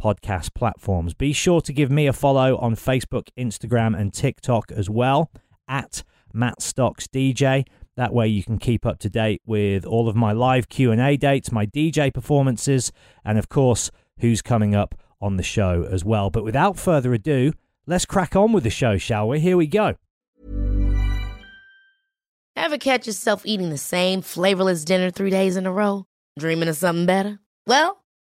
podcast platforms. Be sure to give me a follow on Facebook, Instagram, and TikTok as well at Matt Stocks DJ. That way you can keep up to date with all of my live Q&A dates, my DJ performances, and of course, who's coming up on the show as well. But without further ado, let's crack on with the show, shall we? Here we go. Ever catch yourself eating the same flavorless dinner three days in a row? Dreaming of something better? Well,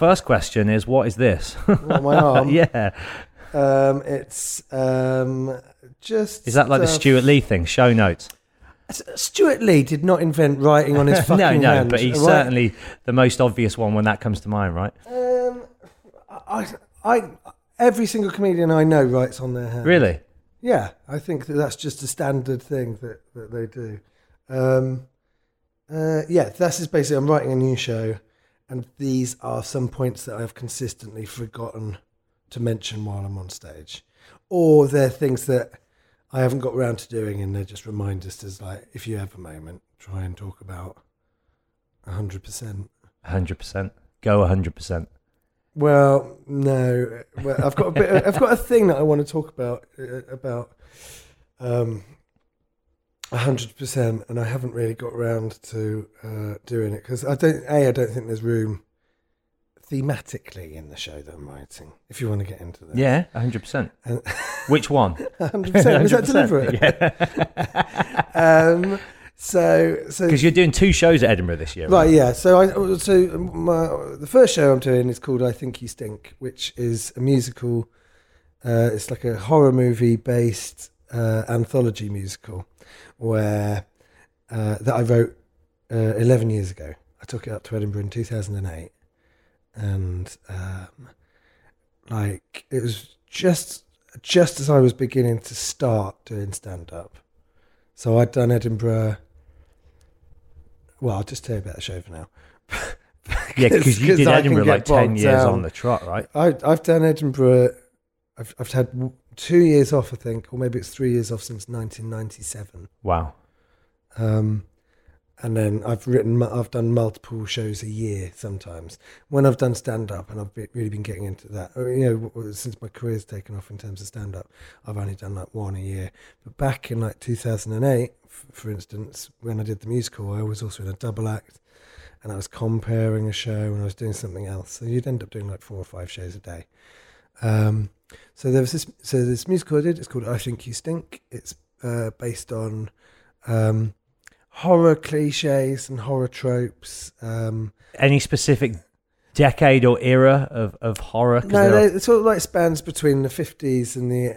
First question is, what is this? My arm. yeah. Um, it's um, just. Is that like the uh, Stewart Lee thing? Show notes. Stewart Lee did not invent writing on his fucking no, no, hand, but he's right? certainly the most obvious one when that comes to mind, right? Um, I, I, every single comedian I know writes on their hand. Really? Yeah, I think that that's just a standard thing that, that they do. Um, uh, yeah, this is basically I'm writing a new show, and these are some points that I've consistently forgotten to mention while I'm on stage, or they're things that I haven't got around to doing, and they're just reminders to like, if you have a moment, try and talk about hundred percent. 100%. Go 100%. Well, no. Well, I've got a bit. I've got a thing that I want to talk about uh, about um, hundred percent, and I haven't really got around to uh, doing it because I don't. A, I don't think there's room thematically in the show that I'm writing. If you want to get into that, Yeah, 100%. Which one? hundred percent. Was that 100%, deliberate? Yeah. Um, so, so Because you're doing two shows at Edinburgh this year, right? Right, yeah. So, I so my, the first show I'm doing is called "I Think You Stink," which is a musical. Uh, it's like a horror movie based uh, anthology musical, where uh, that I wrote uh, 11 years ago. I took it up to Edinburgh in 2008, and um, like it was just just as I was beginning to start doing stand up. So I'd done Edinburgh. Well, I'll just tell you about the show for now. Yeah, because you did Edinburgh like 10 years down. on the trot, right? I, I've done Edinburgh. I've, I've had two years off, I think, or maybe it's three years off since 1997. Wow. Um, and then I've written, I've done multiple shows a year sometimes. When I've done stand up, and I've be, really been getting into that, uh, you know, since my career's taken off in terms of stand up, I've only done like one a year. But back in like 2008, f- for instance, when I did the musical, I was also in a double act and I was comparing a show and I was doing something else. So you'd end up doing like four or five shows a day. Um, so there was this. So this musical I did. It's called I Think You Stink. It's uh, based on um, horror cliches and horror tropes. Um, Any specific decade or era of, of horror? No, are- it sort of like spans between the fifties and the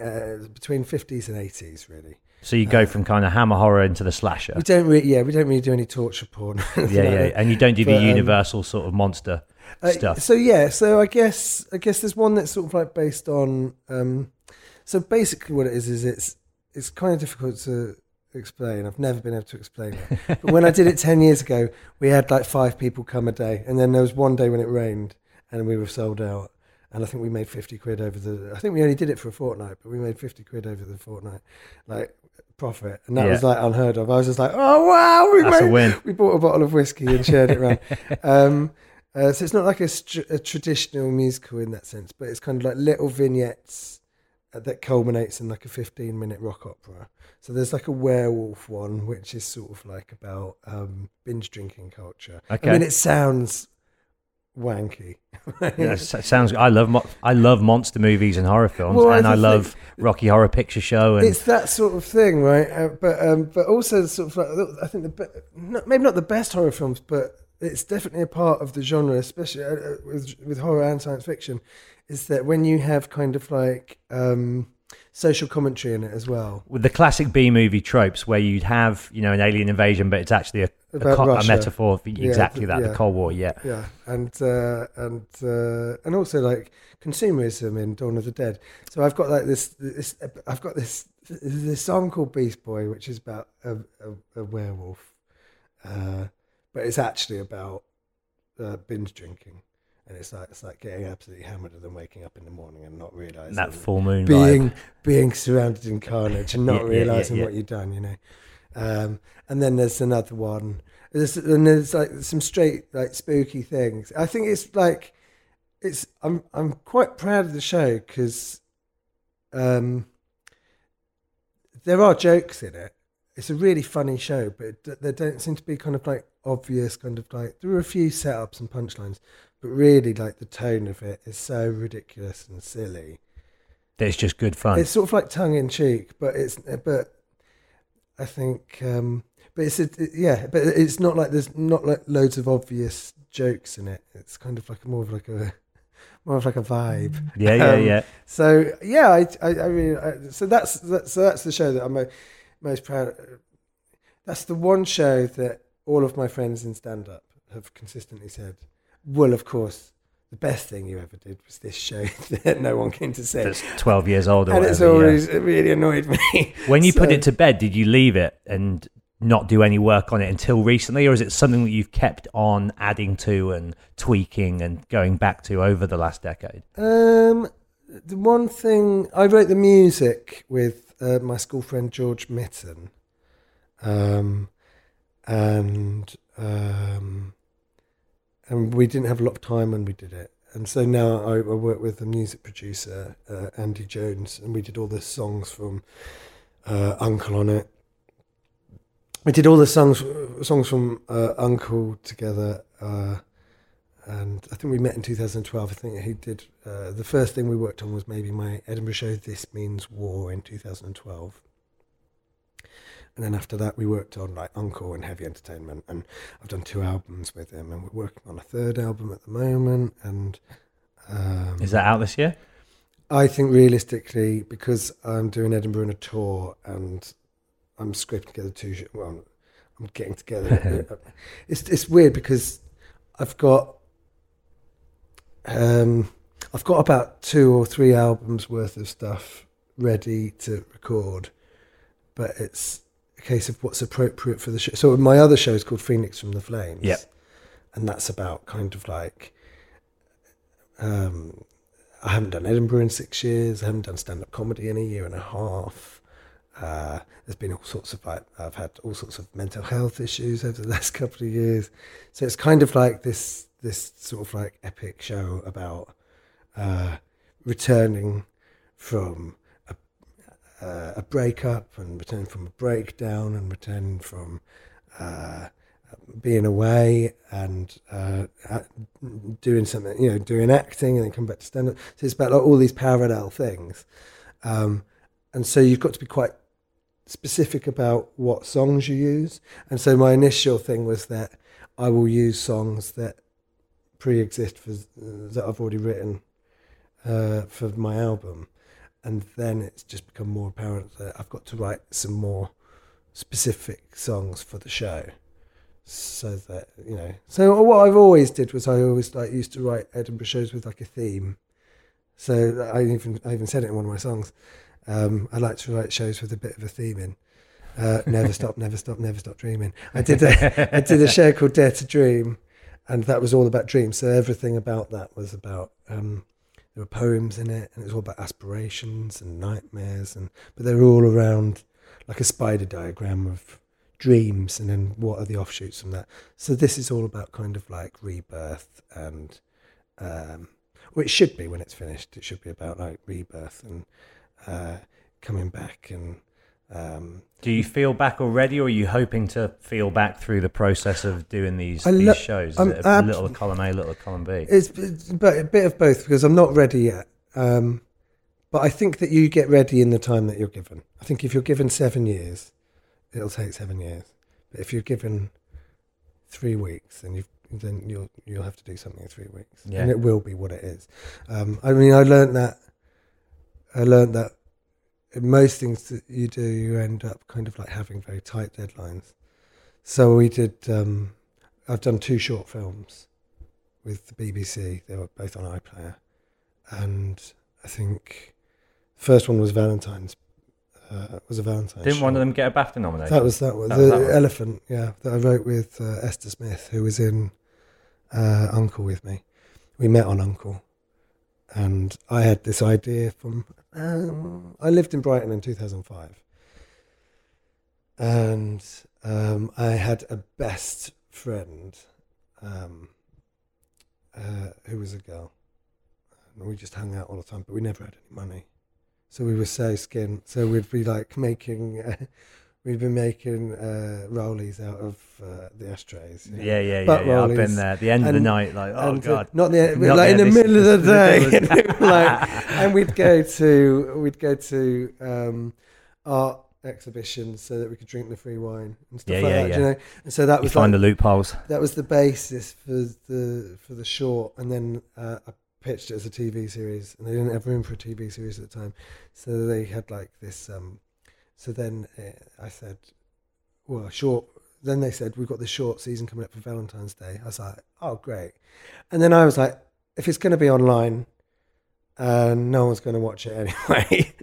uh, between fifties and eighties, really. so you go from kind of hammer horror into the slasher. We don't really, yeah, we don't really do any torture porn. Yeah, yeah, and you don't do the But, um, universal sort of monster Uh, stuff. So yeah, so I guess I guess there's one that's sort of like based on. Um, so basically, what it is is it's it's kind of difficult to explain. I've never been able to explain it. but when I did it ten years ago, we had like five people come a day, and then there was one day when it rained, and we were sold out. And I think we made fifty quid over the. I think we only did it for a fortnight, but we made fifty quid over the fortnight, like profit, and that Yeah. was like unheard of. I was just like, oh wow, we That's a made win. we bought a bottle of whiskey and shared it around. um, uh, so it's not like a, str- a traditional musical in that sense, but it's kind of like little vignettes uh, that culminates in like a 15 minute rock opera. So there's like a werewolf one, which is sort of like about um, binge drinking culture. Okay. I mean, it sounds wanky. Yeah, so- sounds. I love. Mo- I love monster movies and horror films, Well, and I I love Rocky Horror Picture Show. And it's that sort of thing, right? Uh, but um, but also sort of like I think the be- not, maybe not the best horror films, but it's definitely a part of the genre, especially uh, uh, with with horror and science fiction, is that when you have kind of like um, social commentary in it as well. with the classic B movie tropes, where you'd have you know an alien invasion, but it's actually a, a, co- a metaphor for Yeah, exactly that. yeah. The Cold War. Yeah. Yeah, and uh, and uh, and also like consumerism in Dawn of the Dead. So I've got like this this I've got this this song called Beast Boy, which is about a, a, a werewolf, uh, but it's actually about uh, binge drinking, and it's like it's like getting absolutely hammered and then waking up in the morning and not realizing That full moon being vibe. being surrounded in carnage and Yeah, not yeah, yeah, realizing yeah. what you've done, you know. Um, and then there's another one. There's, and there's like some straight like spooky things. I think it's like it's. I'm I'm quite proud of the show because um, there are jokes in it. It's a really funny show, but there don't seem to be kind of like obvious kind of like there are a few setups and punchlines, but really like the tone of it is so ridiculous and silly. It's just good fun. It's sort of like tongue in cheek, but it's but I think um but it's a, yeah, but it's not like there's not like loads of obvious jokes in it. It's kind of like more of like a more of like a vibe. yeah, yeah, um, yeah. So yeah, I I, I really I, so that's that, so that's the show that I'm most proud. Of. That's the one show that all of my friends in stand up have consistently said. Well, of course, the best thing you ever did was this show that no one came to see. That's twelve years old. And it's whatever, yeah. always it really annoyed me. When you put it to bed, did you leave it and not do any work on it until recently, or is it something that you've kept on adding to and tweaking and going back to over the last decade? Um, the one thing I wrote the music with uh, my school friend George Mitten, um, and um, and we didn't have a lot of time when we did it, and so now I, I work with a music producer uh, Andy Jones, and we did all the songs from uh, Uncle on it. We did all the songs songs from uh, Uncle together. Uh, and I think we met in 2012. I think he did. Uh, the first thing we worked on was maybe my Edinburgh show, This Means War, in 2012. And then after that, we worked on like Uncle and Heavy Entertainment, and I've done two albums with him, and we're working on a third album at the moment. And um, Is that out this year? I think realistically, because I'm doing Edinburgh on a tour and I'm scraping together two, well, I'm getting together. it's it's weird because I've got um, I've got about two or three albums worth of stuff ready to record, but it's case of what's appropriate for the show. So my other show is called Phoenix from the Flames. Yep. and that's about kind of like. Um, I haven't done Edinburgh in six years. I haven't done stand up comedy in a year and a half. Uh, there's been all sorts of like I've had all sorts of mental health issues over the last couple of years. So it's kind of like this this sort of like epic show about uh, returning from uh, a breakup and returning from a breakdown and returning from uh, being away and uh, doing something, you know, doing acting and then come back to stand up. So it's about like all these parallel things. Um, and so you've got to be quite specific about what songs you use. And so my initial thing was that I will use songs that pre-exist for that I've already written uh, for my album, and then it's just become more apparent that I've got to write some more specific songs for the show. So that you know, so what I've always did was I always like used to write Edinburgh shows with like a theme. So I even I even said it in one of my songs. Um, I like to write shows with a bit of a theme in. Uh, never stop, never stop, never stop dreaming. I did a I did a show called Dare to Dream, and that was all about dreams. So everything about that was about um, there were poems in it, and it was all about aspirations and nightmares, and but they were all around like a spider diagram of dreams, and then what are the offshoots from that. So this is all about kind of like rebirth and. Um, well, it should be when it's finished. It should be about like rebirth and uh, coming back and um, Do you feel back already, or are you hoping to feel back through the process of doing these, I these shows? Is I'm it a ab- little column A, little column B? It's, it's but a bit of both because I'm not ready yet. Um, but I think that you get ready in the time that you're given. I think if you're given seven years, it'll take seven years. But if you're given three weeks, then you then you'll you'll have to do something in three weeks, Yeah. and it will be what it is. Um, I mean, I learned that. I learned that most things that you do, you end up kind of like having very tight deadlines. So we did. Um, I've done two short films with the BBC. They were both on iPlayer, and I think the first one was Valentine's. Uh, was a Valentine's. Didn't one of short. them get a BAFTA nomination? That was that one. That the that one. elephant. Yeah, that I wrote with uh, Esther Smith, who was in uh, Uncle with me. We met on Uncle, and I had this idea from. Um, I lived in Brighton in two thousand five, and um, I had a best friend, um, uh, who was a girl, and we just hung out all the time, but we never had any money. So we were so skint. So we'd be like making, uh, we'd been making uh, rollies out of uh, the ashtrays. you know. yeah, yeah, yeah. butt yeah. I've been there. At the end of the night, like, oh and, god. not the Not like in the- the middle of the day, this- like, and we'd go to we'd go to um, art exhibitions so that we could drink the free wine and stuff Yeah, like yeah, that. yeah. You know, and so that You was find like, the loopholes. that was the basis for the for the short, and then uh, I pitched it as a TV series, and they didn't have room for a TV series at the time, so they had like this. Um, so then uh, I said, "Well, short." Then they said, "We've got this short season coming up for Valentine's Day." I was like, "Oh, great!" And then I was like, "If it's going to be online, and no one's going to watch it anyway,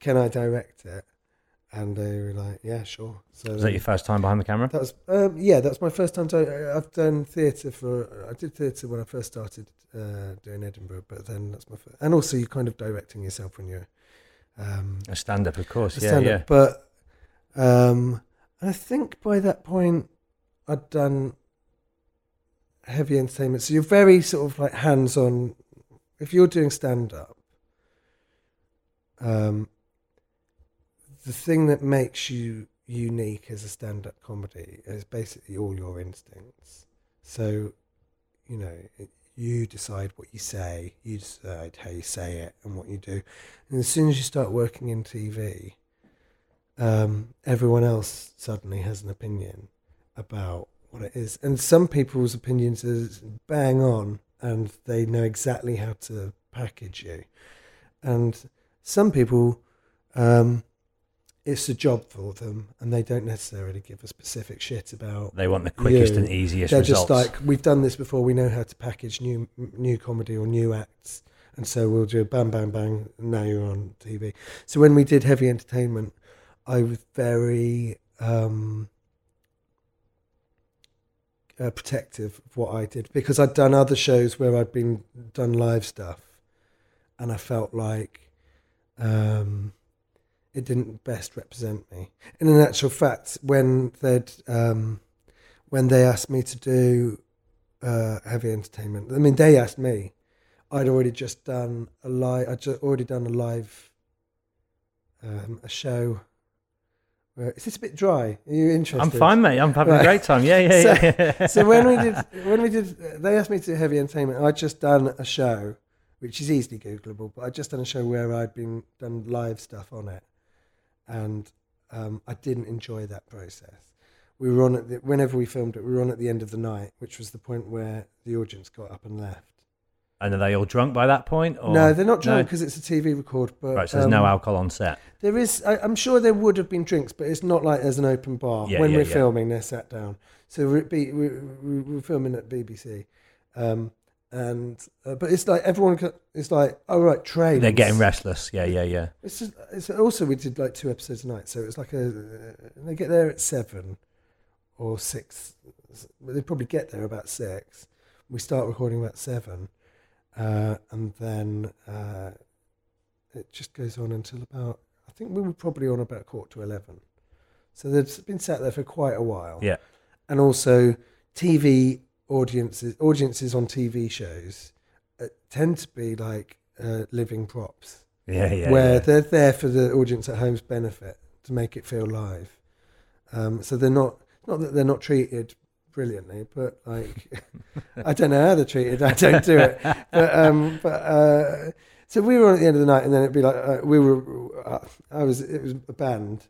can I direct it?" And they were like, "Yeah, sure." So Was that your first time behind the camera? that was um, yeah, that was my first time. To, I've done theatre for. I did theatre when I first started uh, doing Edinburgh, but then that's my first. And also, you're kind of directing yourself when you're um, A stand up, of course. Yeah, yeah. But um, I think by that point, I'd done heavy entertainment. So you're very sort of like hands on. If you're doing stand up, um, the thing that makes you unique as a stand up comedy is basically all your instincts. So, you know, it, you decide what you say, you decide how you say it and what you do. And as soon as you start working in TV, um, everyone else suddenly has an opinion about what it is. And some people's opinions is bang on and they know exactly how to package you. And some people, um, it's a job for them and they don't necessarily give a specific shit about They want the quickest you. and easiest they're results. just like we've done this before. We know how to package new new comedy or new acts, and so we'll do a bang bang bang. Now you're on TV. So when we did heavy entertainment, I was very um, uh, protective of what I did because I'd done other shows where I'd been done live stuff, and I felt like. Um, it didn't best represent me. And in actual fact, when they'd um, when they asked me to do uh, heavy entertainment, I mean, they asked me. I'd already just done a live. I'd just already done a live, um, a show. Where, is this a bit dry? Are you interested? I'm fine, mate. I'm having a great time. Yeah, yeah, So- yeah. so when we did when we did they asked me to do heavy entertainment i'd just done a show which is easily googleable but i'd just done a show where i'd been done live stuff on it and um, i didn't enjoy that process we were on at the, whenever we filmed it, we were on at the end of the night, which was the point where the audience got up and left. And are they all drunk by that point? Or? no, they're not drunk No? because it's a TV record. But Right, so there's no um, alcohol on set. There is. I, I'm sure there would have been drinks, but it's not like there's an open bar. Yeah, when yeah, we're yeah. filming, they're sat down. So we're, we, we, we're filming at BBC, um, and uh, but it's like everyone. co- It's like oh right, trains. They're getting restless. Yeah, yeah, yeah. It's, just, it's also we did like two episodes a night, so it's like a. They get there at seven or six. They probably get there about six. We start recording about seven, uh, and then uh, it just goes on until about. I think we were probably on about quarter to eleven. So they've been sat there for quite a while. Yeah. and also TV audiences, audiences on TV shows uh, tend to be like uh, living props Yeah, yeah. where yeah. they're there for the audience at home's benefit to make it feel live. Um, so they're not not that they're not treated brilliantly, but like I don't know how they're treated. I don't do it. But um, but uh, so we were on at the end of the night, and then it'd be like uh, we were. Uh, I was. It was a band.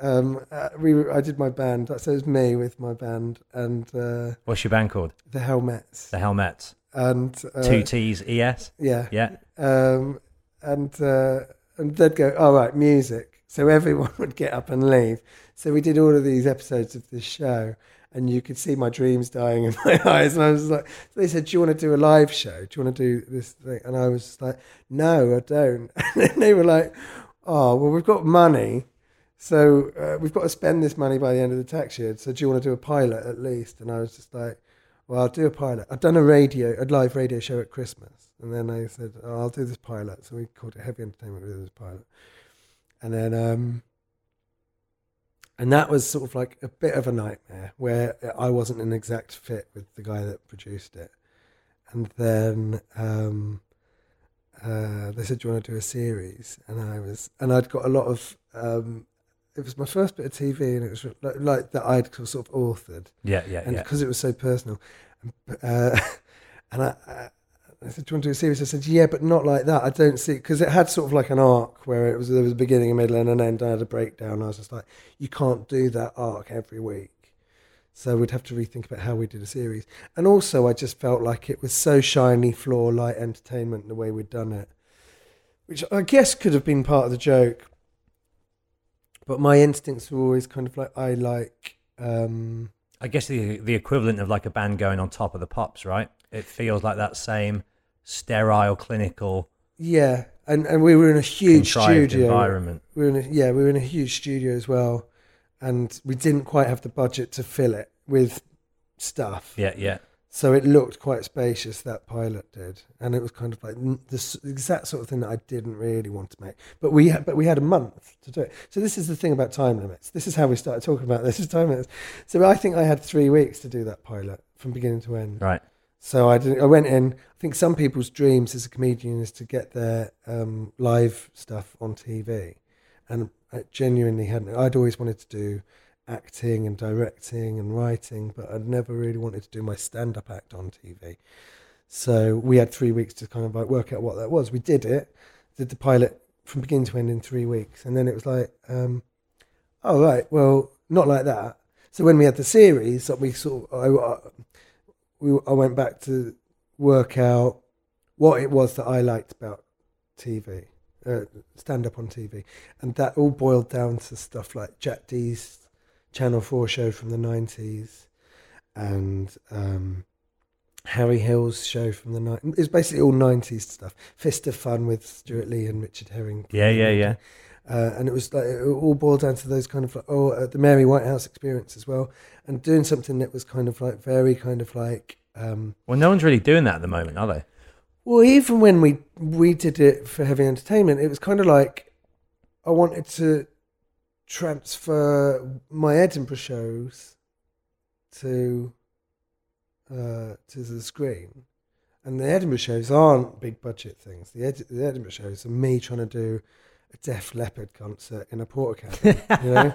Um, uh, we I did my band. So it was me with my band and uh, What's your band called? the Helmets. The Helmets. And uh, Two T's E S. yeah, Yeah. um, and uh, and they'd go, "All right, music." So everyone would get up and leave. So we did all of these episodes of this show, and you could see my dreams dying in my eyes. And I was like, so "They said, do you want to do a live show? Do you want to do this thing?" And I was like, "No, I don't." And then they were like, "Oh, well, we've got money." So uh, we've got to spend this money by the end of the tax year. So do you want to do a pilot at least? And I was just like, well, I'll do a pilot. I'd done a radio, a live radio show at Christmas, and then I said, oh, I'll do this pilot. So we called it Heavy Entertainment. This pilot, and then um, and that was sort of like a bit of a nightmare where I wasn't an exact fit with the guy that produced it, and then um, uh, they said, "Do you want to do a series?" And I was, and I'd got a lot of. Um, it was my first bit of TV, and it was like, like that I'd sort of authored Yeah, yeah, and yeah. because it was so personal. Uh, and I, I, I said, "Do you want to do a series?" I said, "Yeah, but not like that. I don't see because it had sort of like an arc where it was there was a beginning, a middle, and an end. I had a breakdown. I was just like, you can't do that arc every week. So we'd have to rethink about how we did a series. And also, I just felt like it was so shiny floor light entertainment the way we'd done it, which I guess could have been part of the joke. But my instincts were always kind of like I like. Um, I guess the the equivalent of like a band going on top of the pops, right? It feels like that same sterile, clinical, Yeah, and and we were in a huge studio. environment. We were in a, yeah, we were in a huge studio as well, and we didn't quite have the budget to fill it with stuff. Yeah, yeah. So it looked quite spacious. That pilot did, and it was kind of like n- the exact sort of thing that I didn't really want to make. But we had, but we had a month to do it. So this is the thing about time limits. This is how we started talking about this. Is time limits. So I think I had three weeks to do that pilot from beginning to end. Right. So I did, I went in. I think some people's dreams as a comedian is to get their um, live stuff on TV, and I genuinely hadn't. I'd always wanted to do acting and directing and writing, but I'd never really wanted to do my stand-up act on TV. So we had three weeks to kind of like work out what that was. We did it, did the pilot from beginning to end in three weeks, and then it was like, um, oh right, well, not like that. So when we had the series, that we sort of, I, I- we, I went back to work out what it was that I liked about TV, uh, stand up on TV. And that all boiled down to stuff like Jack Dee's Channel 4 show from the 90s and um, Harry Hill's show from the 90s. It's basically all 90s stuff. Fist of Fun with Stewart Lee and Richard Herring. Yeah, yeah, yeah. Uh, and it was like it all boiled down to those kind of like oh uh, the Mary Whitehouse experience as well, and doing something that was kind of like very kind of like um, Well, no one's really doing that at the moment, are they? well even when we we did it for heavy entertainment, it was kind of like I wanted to transfer my Edinburgh shows to uh, to the screen, and the Edinburgh shows aren't big budget things. The, Ed- the Edinburgh shows are me trying to do a Def Leppard concert in a porta cabin, you know,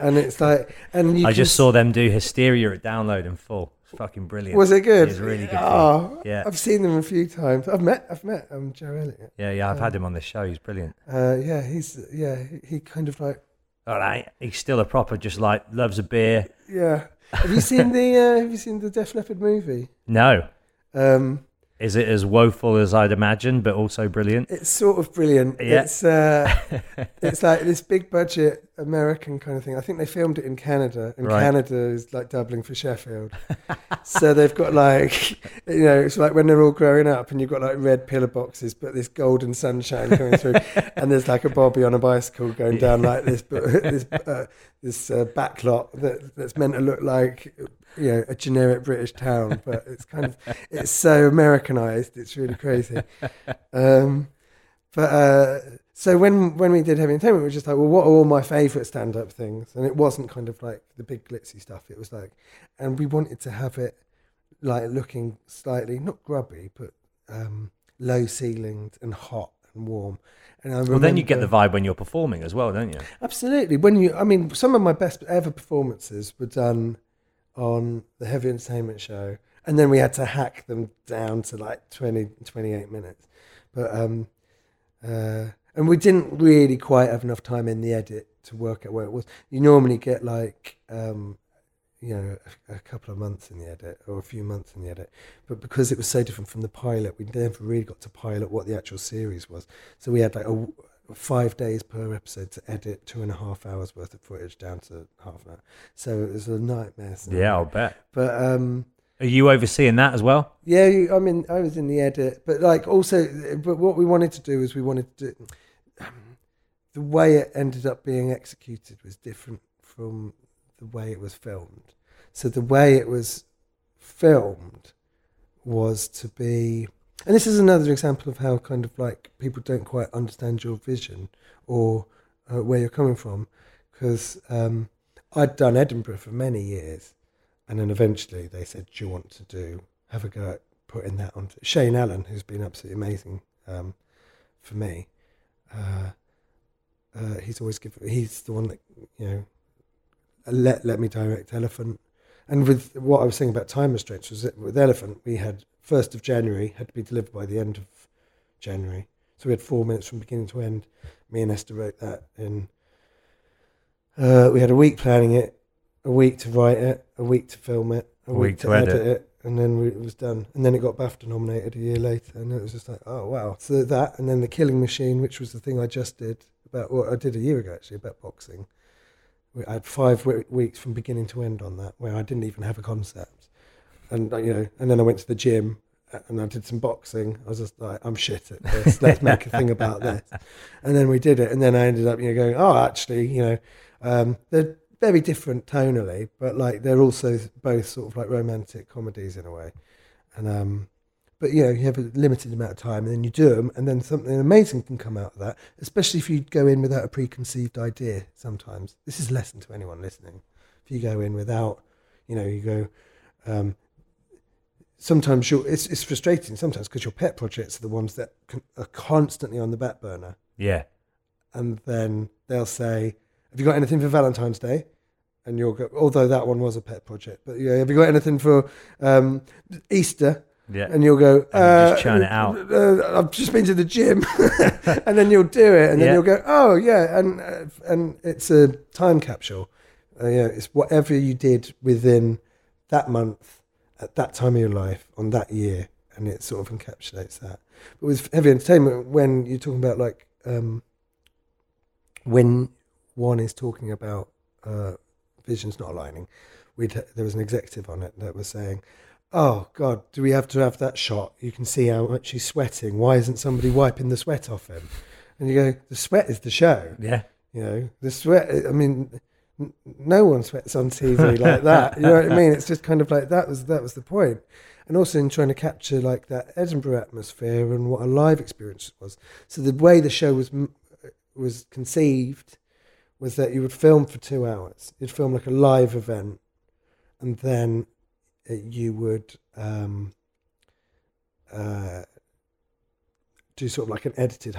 and it's like, and you I can just s- saw them do Hysteria at Download in full. It's fucking brilliant. Was it good? It was really good. fun. Oh, Yeah. I've seen them a few times. I've met, I've met um, Joe Elliott. Yeah, yeah. I've had him on this show. He's brilliant. Uh, yeah, he's yeah, he, he kind of like All right, he's still a proper, just like loves a beer. Yeah. Have you seen the uh, Have you seen the Def Leppard movie? No, Um, is it as woeful as I'd imagined, but also brilliant? it's sort of brilliant. Yeah. It's uh, it's like this big budget American kind of thing. I think they filmed it in Canada, and Right. Canada is like doubling for Sheffield. so they've got like, you know, it's like when they're all growing up, and you've got like red pillar boxes, but this golden sunshine coming through, and there's like a bobby on a bicycle going down like this, but this uh, this uh, backlot that that's meant to look like. You know, a generic British town, but it's kind of it's so Americanized. It's really crazy. Um, but uh, so when when we did heavy entertainment, we were just like, well, what are all my favourite stand up things? And it wasn't kind of like the big glitzy stuff. It was like, and we wanted to have it like looking slightly not grubby, but um, low ceilinged and hot and warm. And I Well, then you get the vibe when you're performing as well, don't you? Absolutely. When you, I mean, some of my best ever performances were done on the heavy entertainment show, and then we had to hack them down to like 20, 28 minutes. But um, uh, and we didn't really quite have enough time in the edit to work out where it was. You normally get like um, you know a, a couple of months in the edit or a few months in the edit, but because it was so different from the pilot, we never really got to pilot what the actual series was. So we had like a five days per episode to edit two and a half hours worth of footage down to half an hour. So it was a nightmare. Yeah, I'll bet. But um, Are you overseeing that as well? yeah, you- I mean, I was in the edit, but like also, but what we wanted to do is we wanted to do um, the way it ended up being executed was different from the way it was filmed. So the way it was filmed was to be, and this is another example of how kind of like people don't quite understand your vision or uh, where you're coming from, because um, I'd done Edinburgh for many years, and then eventually they said, "Do you want to do have a go at putting that on?" Shane Allen, who's been absolutely amazing um, for me, uh, uh, he's always given. He's the one that you know let let me direct Elephant. And with what I was saying about time restraints was that with Elephant we had first of January had to be delivered by the end of January, so we had four minutes from beginning to end. Me and Esther wrote that in. Uh, we had a week planning it, a week to write it, a week to film it, a, week, to, edit. it, and then we, it was done. And then it got BAFTA nominated a year later, and it was just like, oh wow! So that, and then the Killing Machine, which was the thing I just did about what I did a year ago actually about boxing. We- I had five w- weeks from beginning to end on that, where I didn't even have a concept, and you know, and then I went to the gym uh, and I did some boxing. I was just like, I'm shit at this. Let's make a thing about this. And then we did it, and then I ended up, you know, going, oh, actually, you know, um, they're very different tonally, but like they're also both sort of like romantic comedies in a way. And um, but you know, you have a limited amount of time, and then you do them, and then something amazing can come out of that. Especially if you go in without a preconceived idea. Sometimes this is a lesson to anyone listening. If you go in without, you know, you go. Um, sometimes you're, it's it's frustrating sometimes because your pet projects are the ones that con- are constantly on the back burner Yeah. and then they'll say, "Have you got anything for Valentine's Day?" And you'll go, although that one was a pet project, but yeah, have you got anything for um, Easter? Yeah. And you'll go, And you just uh, churn it out. Uh, I've just been to the gym, and then you'll do it, and then Yeah. you'll go, oh yeah, and uh, and it's a time capsule. Uh, yeah, it's whatever you did within that month at that time of your life on that year, and it sort of encapsulates that. But with heavy entertainment, when you're talking about like um, when one is talking about uh, visions not aligning, we'd there was an executive on it that was saying, "Oh God, do we have to have that shot? You can see how much he's sweating. Why isn't somebody wiping the sweat off him?" And you go, "The sweat is the show. Yeah. You know, the sweat. I mean." No one sweats on TV like that. You know what I mean? It's just kind of like that was that was the point, and also in trying to capture like that Edinburgh atmosphere and what a live experience was. So the way the show was was conceived was that you would film for two hours. You'd film like a live event, and then uh, you would um, uh, do sort of like an edited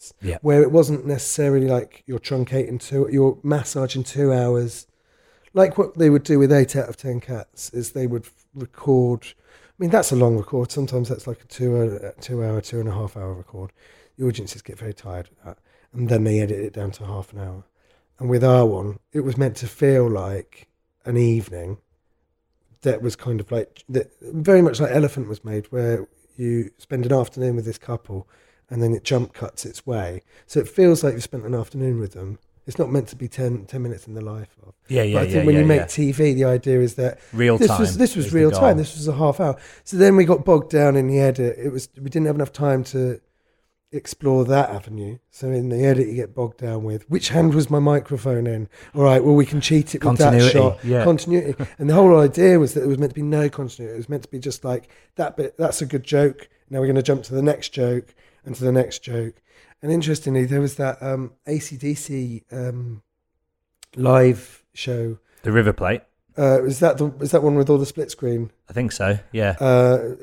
highlights. Yeah. Where it wasn't necessarily like you're truncating two, you're massaging two hours. Like what they would do with eight out of ten cats is they would record. I mean, that's a long record. Sometimes that's like a two hour, two hour, two and a half hour record. The audiences get very tired of that, and then they edit it down to half an hour, and with our one, it was meant to feel like an evening that was kind of like that, very much like Elephant was made, where you spend an afternoon with this couple, and then it jump cuts its way, so it feels like you've spent an afternoon with them. It's not meant to be 10, 10 minutes in the life of. Yeah, yeah, but I yeah. think when yeah, you make yeah. TV, the idea is that real this time. was this was real time. This was a half hour. So then we got bogged down in the edit. It was we didn't have enough time to explore that avenue. So in the edit, you get bogged down with which hand was my microphone in. All right, well we can cheat it with that Continuity, shot. yeah. Continuity. and the whole idea was that it was meant to be no continuity. It was meant to be just like that bit. That's a good joke. Now we're going to jump to the next joke and to the next joke. And interestingly, there was that um, ACDC um, live show. the River Plate. Uh, was that the was that one with all the split screen? I think so. Yeah. Uh,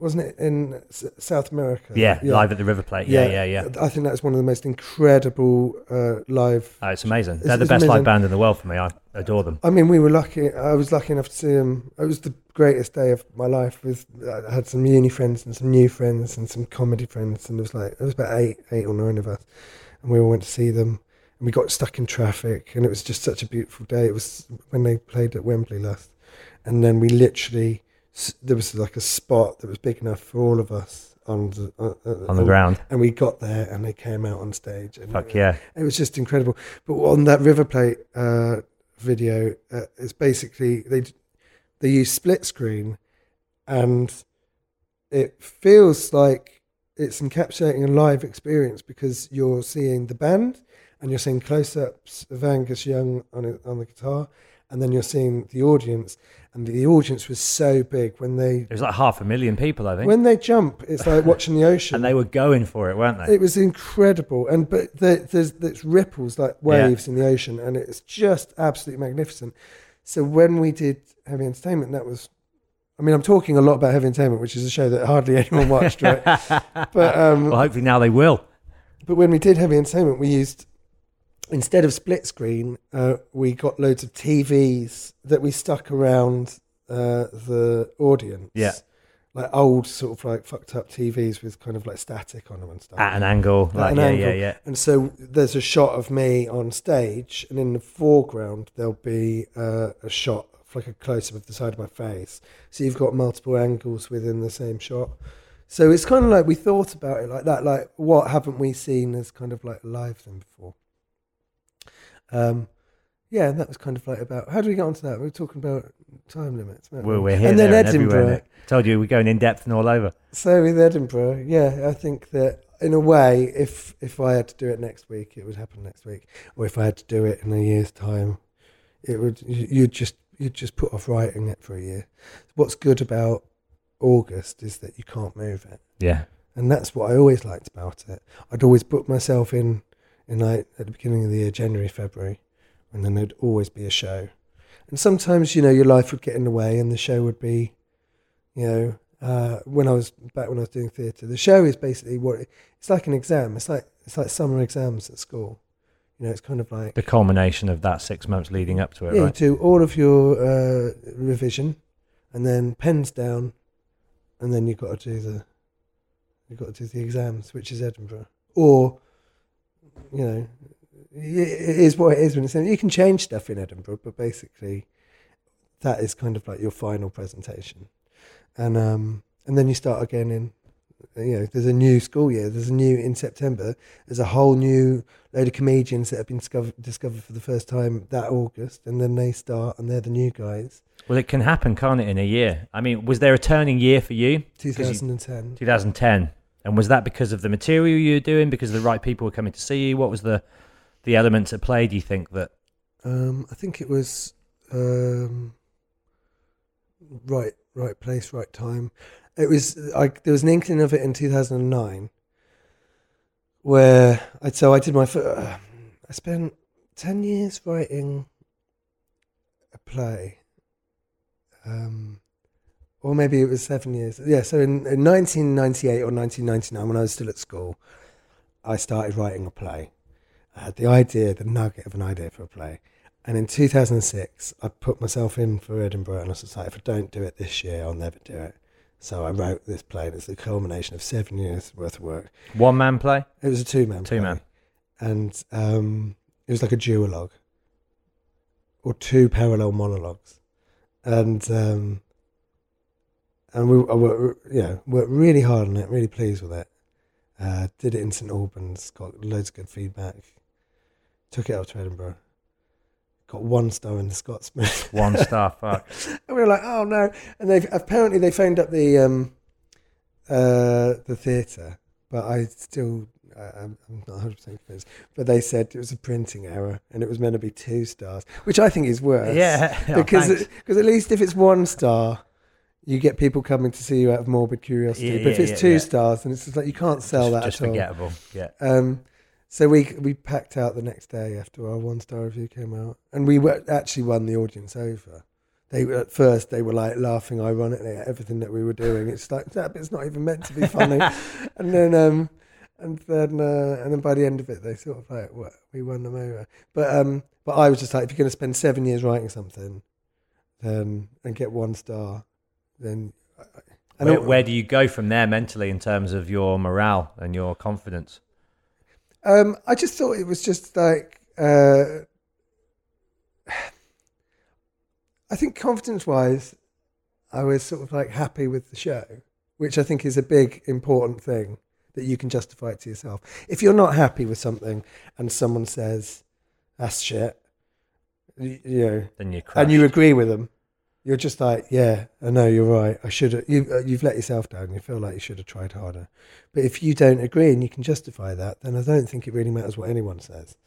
wasn't it in S- South America? yeah, live at the River Plate. Yeah, yeah, yeah. I think that's one of the most incredible uh, live. Oh, it's amazing. It's- They're the best amazing. live band in the world for me. I adore them. I mean, we were lucky. I was lucky enough to see them. It was the greatest day of my life. was I had some uni friends and some new friends and some comedy friends, and it was like it was about eight, eight or nine of us, and we all went to see them. And we got stuck in traffic, and it was just such a beautiful day. It was when they played at Wembley last, and then we literally there was like a spot that was big enough for all of us on the uh, uh, On the ground. and we got there, and they came out on stage. And Fuck yeah. it was just incredible. But on that River Plate uh, video, uh, it's basically they they use split screen, and it feels like it's encapsulating a live experience because you're seeing the band and you're seeing close-ups of Angus Young on it, on the guitar, and then you're seeing the audience, and the audience was so big when they There's like half a million people, I think. when they jump, it's like watching the ocean. and they were going for it, weren't they? It was incredible, and but the, there's there's ripples like waves in the ocean, and it's just absolutely magnificent. So when we did heavy entertainment, that was, I mean, I'm talking a lot about heavy entertainment, which is a show that hardly anyone watched, right? but um, well, hopefully now they will. but when we did heavy entertainment, we used instead of split screen, uh, we got loads of TVs that we stuck around uh, the audience. Yeah. Like old, sort of like fucked up TVs with kind of like static on them and stuff. At an angle. At Like, an yeah, angle. yeah, yeah. And so there's a shot of me on stage, and in the foreground there'll be uh, a shot, of like a close up of the side of my face. So you've got multiple angles within the same shot. So it's kind of like we thought about it like that. Like, what haven't we seen as kind of like live thing before? Um, yeah, and that was kind of like about. How do we get onto that? We were talking about time limits. weren't we? We're, here, and then and Edinburgh. everywhere. Told you we're going in depth and all over. So with Edinburgh, yeah, I think that in a way, if if I had to do it next week, it would happen next week, or if I had to do it in a year's time, it would. you- You'd just you'd just put off writing it for a year. What's good about August is that you can't move it, Yeah. and that's what I always liked about it. I'd always book myself in in like at the beginning of the year, January, February, and then there'd always be a show. And sometimes, you know, your life would get in the way, and the show would be, you know, uh, when I was back when I was doing theatre, the show is basically what it's like an exam. It's like it's like summer exams at school. You know, it's kind of like The culmination of that six months leading up to it, yeah, right? you do all of your uh, revision, and then pens down, and then you've got to do the you've got to do the exams, which is Edinburgh, or you know, it is what it is when it's you can change stuff in Edinburgh, but basically that is kind of like your final presentation, and um and then you start again in. You know, there's a new school year. There's a new in September. There's a whole new load of comedians that have been discovered, discovered for the first time that August, and then they start, and they're the new guys. Well, it can happen, can't it, in a year? I mean, was there a turning year for you? 2010. 2010. And was that because of the material you were doing? Because the right people were coming to see you? What was the the elements at play? Do you think that? Um, I think it was um, right, right place, right time. It was like there was an inkling of it in 2009, where I so I did my. Uh, I spent 10 years writing a play. Um, or maybe it was seven years. Yeah, so in, in 1998 or 1999, when I was still at school, I started writing a play. I had the idea, the nugget of an idea for a play. And in 2006, I put myself in for Edinburgh and I was like, if I don't do it this year, I'll never do it. So I wrote this play. and It's the culmination of seven years worth of work. One man play? It was a two man Two man. And um, it was like a duologue or two parallel monologues, and um, and we I worked, yeah worked really hard on it. Really pleased with it. Uh, did it in St Albans. Got loads of good feedback. Took it out to Edinburgh. Got one star in the Scotsman. One star, fuck. And we were like, oh no. And they apparently they phoned up the um, uh, the theatre, but I still I'm I'm not 100 percent convinced. But they said it was a printing error, and it was meant to be two stars, which I think is worse. Yeah, oh, because because at least if it's one star. You get people coming to see you out of morbid curiosity, Yeah, but if it's yeah, two yeah. stars, then it's just like you can't sell just, that just at all. forgettable. Yeah. Um, so we we packed out the next day after our one star review came out, and we were, actually won the audience over. They were, at first they were like laughing ironically at everything that we were doing. It's like that bit's not even meant to be funny, and then um, and then uh, and then by the end of it they sort of like what we won them over. But um, but I was just like, if you're going to spend seven years writing something, then and get one star, then. I- I- Where, where do you go from there mentally in terms of your morale and your confidence? Um, I just thought it was just like uh, I think confidence wise, I was sort of like happy with the show, which I think is a big important thing that you can justify it to yourself. If you're not happy with something and someone says that's shit, you, you know, Then you and you agree with them, you're just like, yeah, I know you're right. I should have. You, uh, you've let yourself down. You feel like you should have tried harder. But if you don't agree and you can justify that, then I don't think it really matters what anyone says.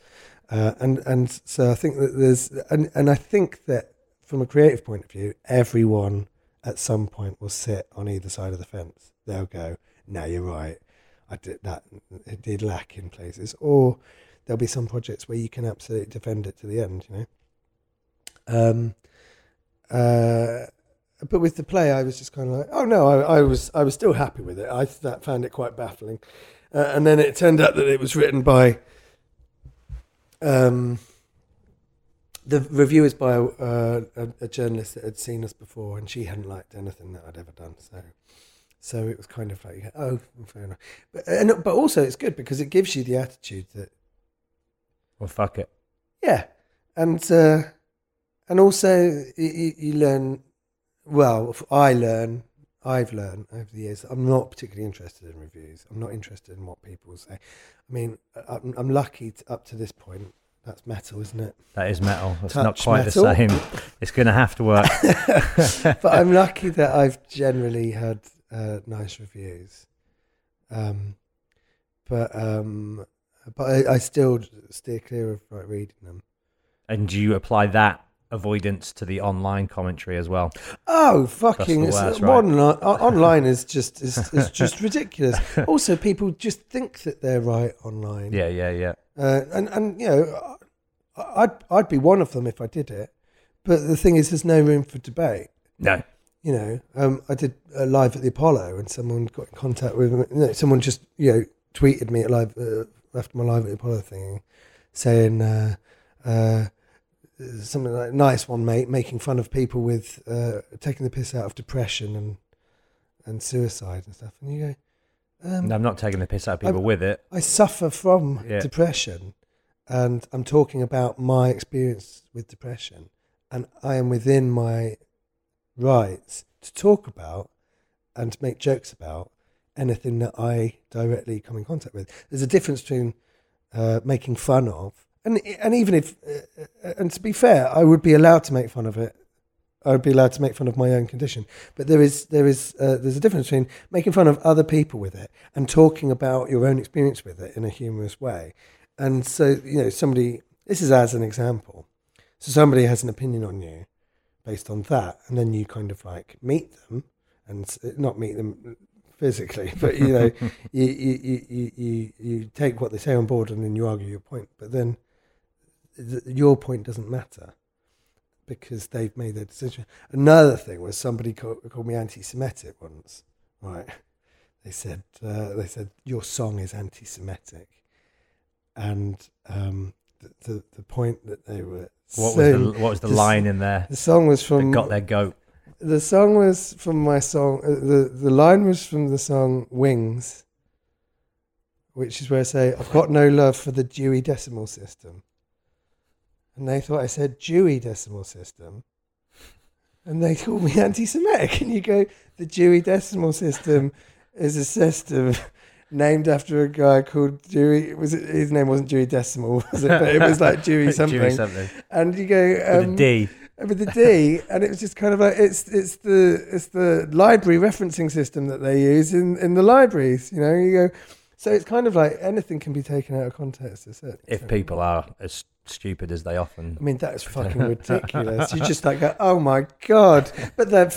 Uh, and and so I think that there's and and I think that from a creative point of view, everyone at some point will sit on either side of the fence. They'll go, "No, you're right. I did that. It did lack in places." Or there'll be some projects where you can absolutely defend it to the end. You know. Um, uh, but with the play, I was just kind of like, oh no, I, I was I was still happy with it. I th- found it quite baffling, uh, and then it turned out that it was written by um, the review is by uh, a, a journalist that had seen us before, and she hadn't liked anything that I'd ever done. So, so it was kind of like, oh, fair enough. But and, but also it's good because it gives you the attitude that Well, fuck it. yeah, and uh, and also you, you learn. Well, I learn. I've learned over the years. I'm not particularly interested in reviews. I'm not interested in what people say. I mean, I- I'm, I'm lucky to, up to this point. That's metal, isn't it? That is metal. It's not quite metal. the same. It's going to have to work. but I'm lucky that I've generally had uh, nice reviews. Um, but um, but I, I still steer clear of like reading them. and do you apply that avoidance to the online commentary as well? Oh, fucking! it's- worst, right? online, online is just is, is just ridiculous. Also, people just think that they're right online. Yeah, yeah, yeah. Uh, and and you know, I'd I'd be one of them if I did it. But the thing is, there's no room for debate. No. You know, um, I did a live at the Apollo, and someone got in contact with me. You know, someone just you know tweeted me at live uh, after my live at the Apollo thing, saying uh, uh, something like "nice one, mate," making fun of people with uh, taking the piss out of depression and and suicide and stuff. And you go, um, No, I'm not taking the piss out of people I'm- with it. I suffer from Yeah. depression, and I'm talking about my experience with depression, and I am within my rights to talk about and to make jokes about anything that I directly come in contact with. There's a difference between uh, making fun of, and and even if, uh, uh, and to be fair, I would be allowed to make fun of it. I would be allowed to make fun of my own condition, but there is there is uh, there's a difference between making fun of other people with it and talking about your own experience with it in a humorous way. And so you know, somebody this is as an example. So somebody has an opinion on you based on that, and then you kind of like meet them and not meet them physically, but you know, you, you, you, you, you, you take what they say on board and then you argue your point. But then th- your point doesn't matter because they've made their decision. Another thing was somebody called, called me anti-Semitic once, right? They said uh, they said your song is anti-Semitic, and um, the, the the point that they were What was the what was the just- line in there the song was from got their goat? the song was from my song. Uh, the The line was from the song "Wings," which is where I say, "I've got no love for the Dewey Decimal System." And they thought I said Dewey Decimal System, and they called me anti-Semitic. And you go, the Dewey Decimal System is a system named after a guy called Dewey. Was it his name wasn't Dewey Decimal, was it? But it was like Dewey something. Dewey something. And you go With um, a D. with the D, and it was just kind of like it's it's the it's the library referencing system that they use in in the libraries. You know, you go. So it's kind of like anything can be taken out of context. a certain If people are as stupid as they often. I mean, that is fucking ridiculous. You just like, go, oh my god! But then,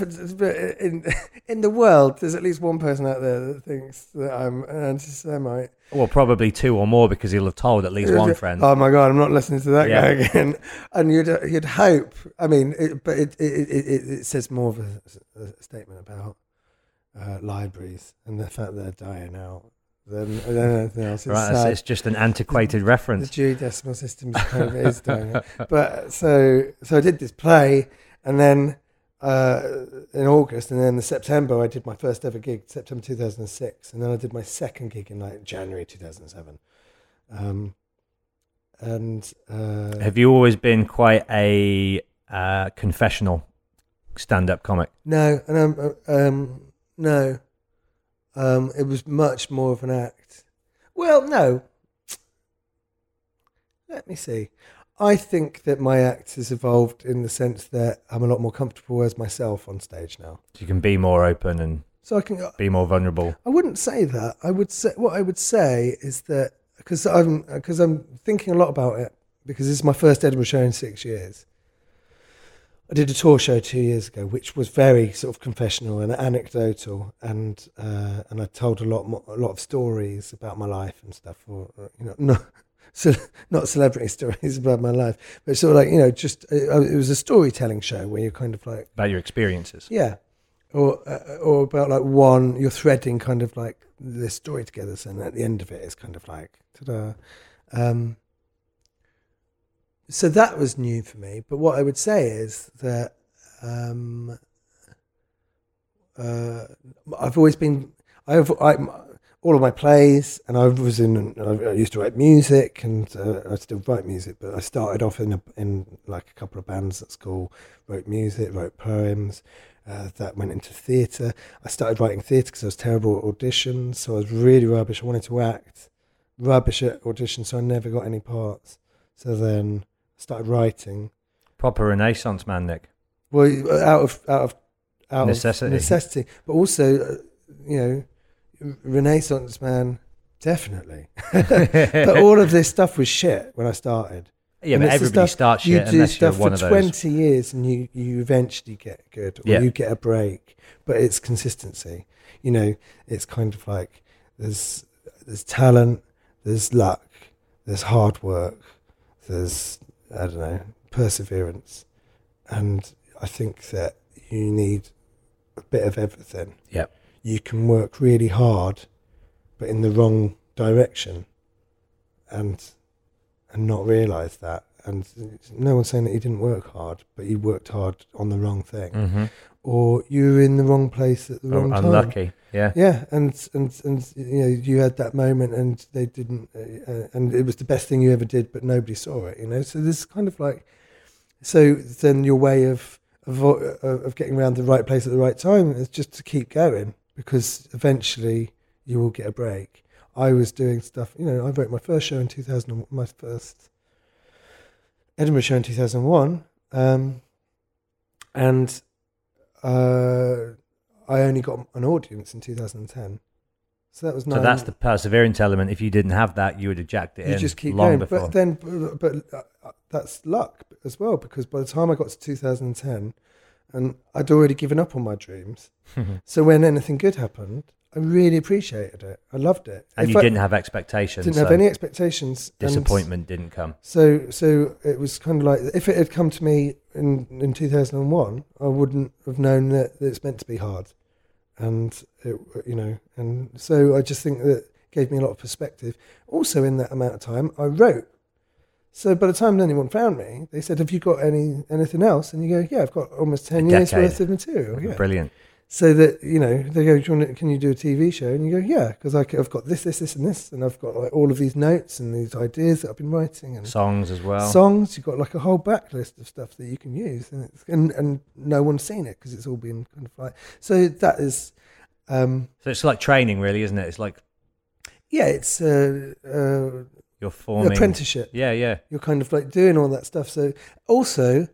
in in the world, there's at least one person out there that thinks that I'm an anti-Semite. Well, probably two or more because he'll have told at least one friend. Oh my god, I'm not listening to that Yeah. guy again. And you'd you'd hope. I mean, it, but it it, it it it says more of a, a statement about uh, libraries and the fact they're dying out than, than anything else. It's right, it's, it's just an antiquated reference. the reference. Dewey Decimal System is kind of is doing it. But so so I did this play, and then uh, in August, and then in September I did my first ever gig, September 2006, and then I did my second gig in like January 2007. Um, and uh, Have you always been quite a uh, confessional stand-up comic? no, and um, uh, um, no, um, it was much more of an act. Well, no. Let me see. I think that my act has evolved in the sense that I'm a lot more comfortable as myself on stage now. So you can be more open and So I can. be more vulnerable. I wouldn't say that. I would say what I would say is that because I'm because I'm thinking a lot about it because this is my first Edinburgh show in six years. I did a tour show two years ago, which was very sort of confessional and anecdotal, and uh, and I told a lot more, a lot of stories about my life and stuff, or uh, you know, not so not celebrity stories about my life, but sort of like you know, just uh, it was a storytelling show where you're kind of like About your experiences. yeah, or uh, or about like one you're threading kind of like this story together, so and at the end of it, it's kind of like ta-da. Um, so that was new for me. But what I would say is that um, uh, I've always been I've I, all of my plays, and I was in. I used to write music, and uh, I still write music. But I started off in a, in like a couple of bands at school. Wrote music, wrote poems. Uh, that went into theatre. I started writing theatre because I was terrible at auditions, so I was really rubbish. I wanted to act, rubbish at auditions, so I never got any parts. So then started writing. Proper Renaissance man, Nick. Well, out of out of out Necessity. of necessity, but also, uh, you know, Renaissance man, definitely. but all of this stuff was shit when I started. Yeah, And but everybody starts you shit do unless you're stuff for twenty years, and you you eventually get good, or Yeah. you get a break. But it's consistency. You know, it's kind of like there's there's talent, there's luck, there's hard work, there's I don't know perseverance, and I think that you need a bit of everything. Yep. You can work really hard, but in the wrong direction, and and not realise that. And no one's saying that you didn't work hard, but you worked hard on the wrong thing, hmm or you were in the wrong place at the wrong time. unlucky. Yeah. Yeah, and and and you know you had that moment, and they didn't, uh, uh, and it was the best thing you ever did, but nobody saw it. You know, so there's kind of like, so then your way of of of getting around the right place at the right time is just to keep going because eventually you will get a break. I was doing stuff, you know. I wrote my first show in 2000, my first Edinburgh show in 2001, um, and uh, I only got an audience in 2010. So that was nine. So that's the perseverance element. If you didn't have that, you would have jacked it you in just keep long going. before. But then, but, but uh, that's luck as well because by the time I got to 2010, and I'd already given up on my dreams. So when anything good happened, I really appreciated it. I loved it. and If you I didn't have expectations. didn't so have any expectations. disappointment didn't come. So, so it was kind of like if it had come to me in in 2001, I wouldn't have known that it's meant to be hard, and it, you know, and so I just think that gave me a lot of perspective. Also, in that amount of time, I wrote. So by the time anyone found me, they said, "Have you got any anything else?" And you go, "Yeah, I've got almost ten A years decade. worth of material." Yeah. Brilliant. So that you know they go, do you want to, "Can you do a TV show?" And you go, "Yeah," because I've got this, this, this, and this, and I've got like all of these notes and these ideas that I've been writing and Songs as well. songs. You've got like a whole backlist of stuff that you can use, and it's, and, and no one's seen it because it's all been kind of like so. That is, um, so it's like training, really, isn't it? It's like yeah, it's uh, uh, you're forming. apprenticeship. Yeah, yeah. You're kind of like doing all that stuff. So also,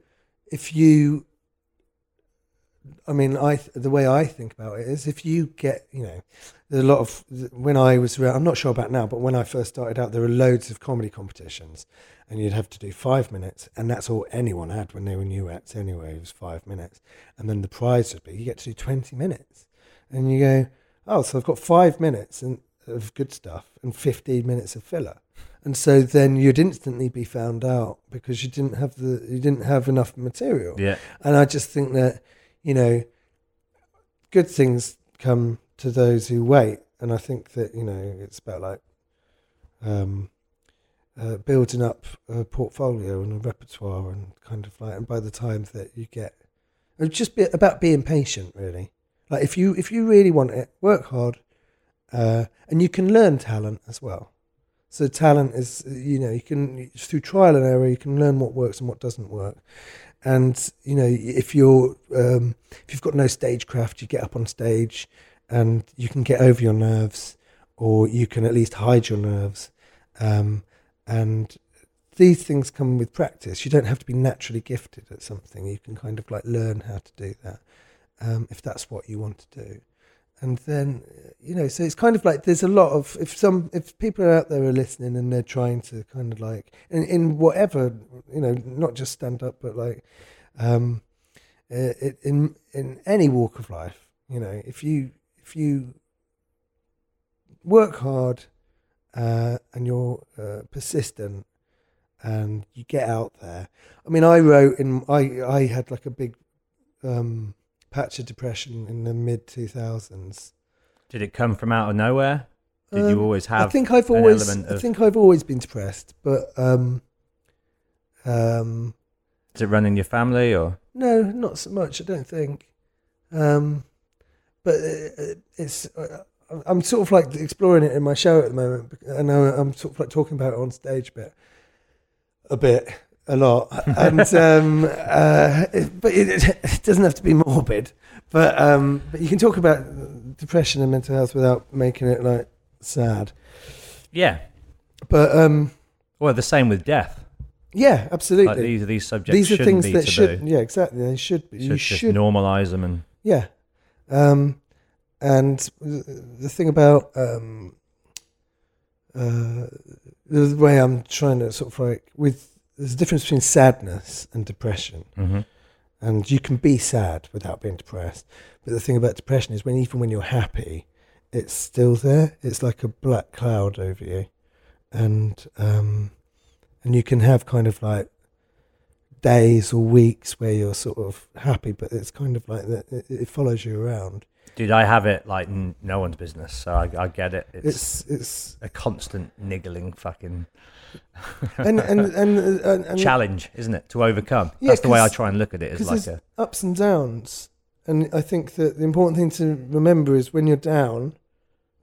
if you, I mean, I th- the way I think about it is if you get, you know, there's a lot of when I was around. I'm not sure about now, but when I first started out, there were loads of comedy competitions, and you'd have to do five minutes, and that's all anyone had when they were new acts anyway. It was five minutes, and then the prize would be you get to do 20 minutes, and you go, oh, so I've got five minutes and of good stuff and 15 minutes of filler. And so then you'd instantly be found out because you didn't have the you didn't have enough material. Yeah. And I just think that, you know, good things come to those who wait. And I think that, you know, it's about like um, uh, building up a portfolio and a repertoire and kind of like, and by the time that you get, it's just be about being patient, really. Like if you if you really want it, work hard, uh, and you can learn talent as well. So talent is, you know, you can through trial and error, you can learn what works and what doesn't work. And you know, if you're um, if you've got no stagecraft, you get up on stage, and you can get over your nerves, or you can at least hide your nerves. Um, and these things come with practice. You don't have to be naturally gifted at something. You can kind of like learn how to do that um, if that's what you want to do and then you know so it's kind of like there's a lot of if some if people are out there are listening and they're trying to kind of like in, in whatever you know not just stand up but like um it, in in any walk of life you know if you if you work hard uh, and you're uh, persistent and you get out there. I mean i wrote in i i had like a big um patch of depression in the mid 2000s. Did it come from out of nowhere? Did Um, you always have? I think I've always element I think I've always been depressed, but um um Does it running in your family or? no, not so much, I don't think. Um but uh, it's I'm sort of like exploring it in my show at the moment and I'm sort of like talking about it on stage a bit a bit a lot. And um uh it, but it, it doesn't have to be morbid but um but you can talk about depression and mental health without making it like sad. Yeah. but um Well, the same with death. yeah absolutely. Like these are these subjects these are things be that should yeah exactly. They should be. Should you should normalize them and yeah. Um and the thing about um uh the way i'm trying to sort of like with there's a difference between sadness and depression Mhm. and you can be sad without being depressed. But the thing about depression is when even when you're happy, it's still there. It's like a black cloud over you, and um, and you can have kind of like days or weeks where you're sort of happy, but it's kind of like that. It, it follows you around. Dude, I have it like n- no one's business, so I, I get it. It's, It's it's a constant niggling fucking and and and, and, and challenge, isn't it, to overcome? Yeah, That's the way I try and look at it. As like a ups and downs, and I think that the important thing to remember is when you're down,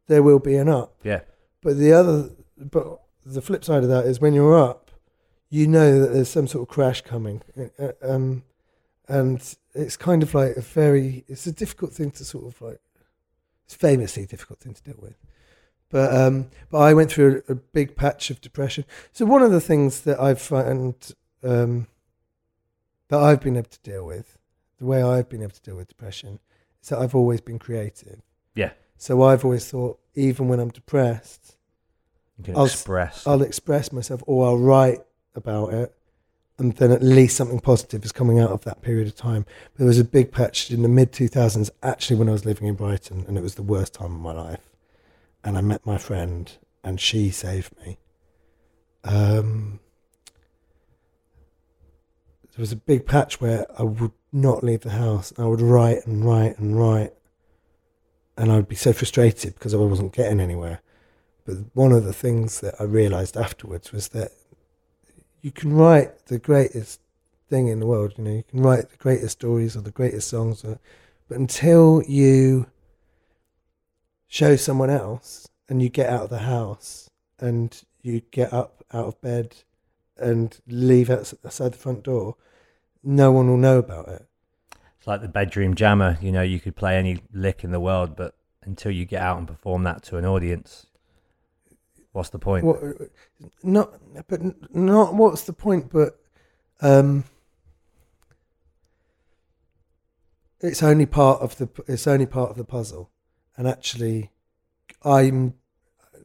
there will be an up. yeah, But the other, but the flip side of that is when you're up, you know that there's some sort of crash coming, Uh, um, and it's kind of like a very, it's a difficult thing to sort of like, it's famously difficult thing to deal with. But um, but I went through a, a big patch of depression. So one of the things that I've found um, that I've been able to deal with, the way I've been able to deal with depression, is that I've always been creative. yeah. So I've always thought, even when I'm depressed, You can I'll express. I'll express myself or I'll write about it, and then at least something positive is coming out of that period of time. There was a big patch in the mid 2000s, actually, when I was living in Brighton, and it was the worst time of my life. And I met my friend, and she saved me. Um, there was a big patch where I would not leave the house. I would write and write and write, and I would be so frustrated because I wasn't getting anywhere. But one of the things that I realised afterwards was that you can write the greatest thing in the world. You know, you can write the greatest stories or the greatest songs, or, But until you show someone else and you get out of the house and you get up out of bed and leave outside the front door, no one will know about it. It's like the bedroom jammer. You know, you could play any lick in the world, but until you get out and perform that to an audience, what's the point? What, not, but not. What's the point? But um, it's only part of the. It's only part of the puzzle, and actually, I'm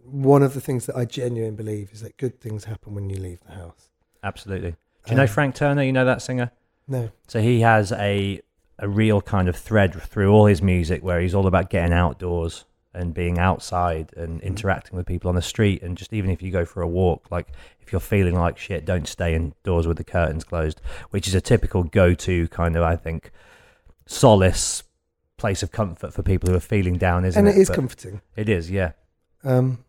one of the things that I genuinely believe is that good things happen when you leave the house. Absolutely. Do you know Um, Frank Turner? You know that singer? No, So he has a a real kind of thread through all his music where he's all about getting outdoors and being outside and interacting with people on the street and just even if you go for a walk like if you're feeling like shit don't stay indoors with the curtains closed which is a typical go-to kind of i think solace place of comfort for people who are feeling down isn't and it And it is But comforting. it is yeah Um,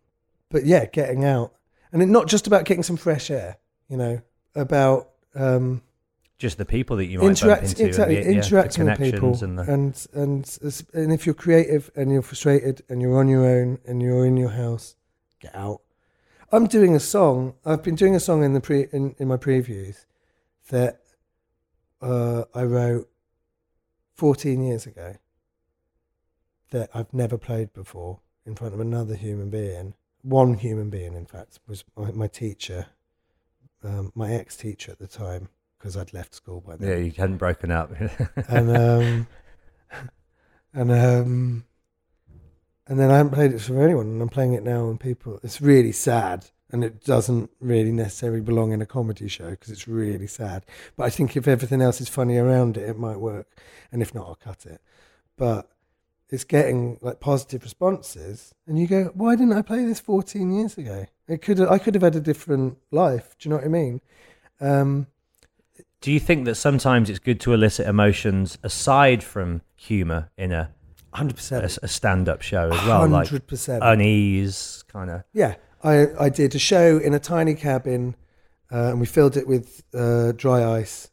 but yeah, getting out, and it, not just about getting some fresh air. You know, about um, just the people that you might bump interact into exactly and the, yeah, interacting with people and the, and and and if you're creative and you're frustrated and you're on your own and you're in your house get out i'm doing a song i've been doing a song in the pre in, in my previews that uh, i wrote 14 years ago that i've never played before in front of another human being one human being in fact was my, my teacher um, my ex-teacher at the time because i'd left school by then yeah you hadn't broken up and um, and um, and then I haven't played it for anyone, and I'm playing it now, and people. It's really sad, and it doesn't really necessarily belong in a comedy show because it's really sad. But I think if everything else is funny around it, it might work, and if not, I'll cut it. But it's getting like positive responses, and you go, "Why didn't I play this 14 years ago? It could I could have had a different life." Do you know what I mean? Um, Do you think that sometimes it's good to elicit emotions aside from humour in a, 100% a stand-up show as well, like Hundred percent. unease, kind of? Yeah, I I did a show in a tiny cabin, uh, and we filled it with uh, dry ice,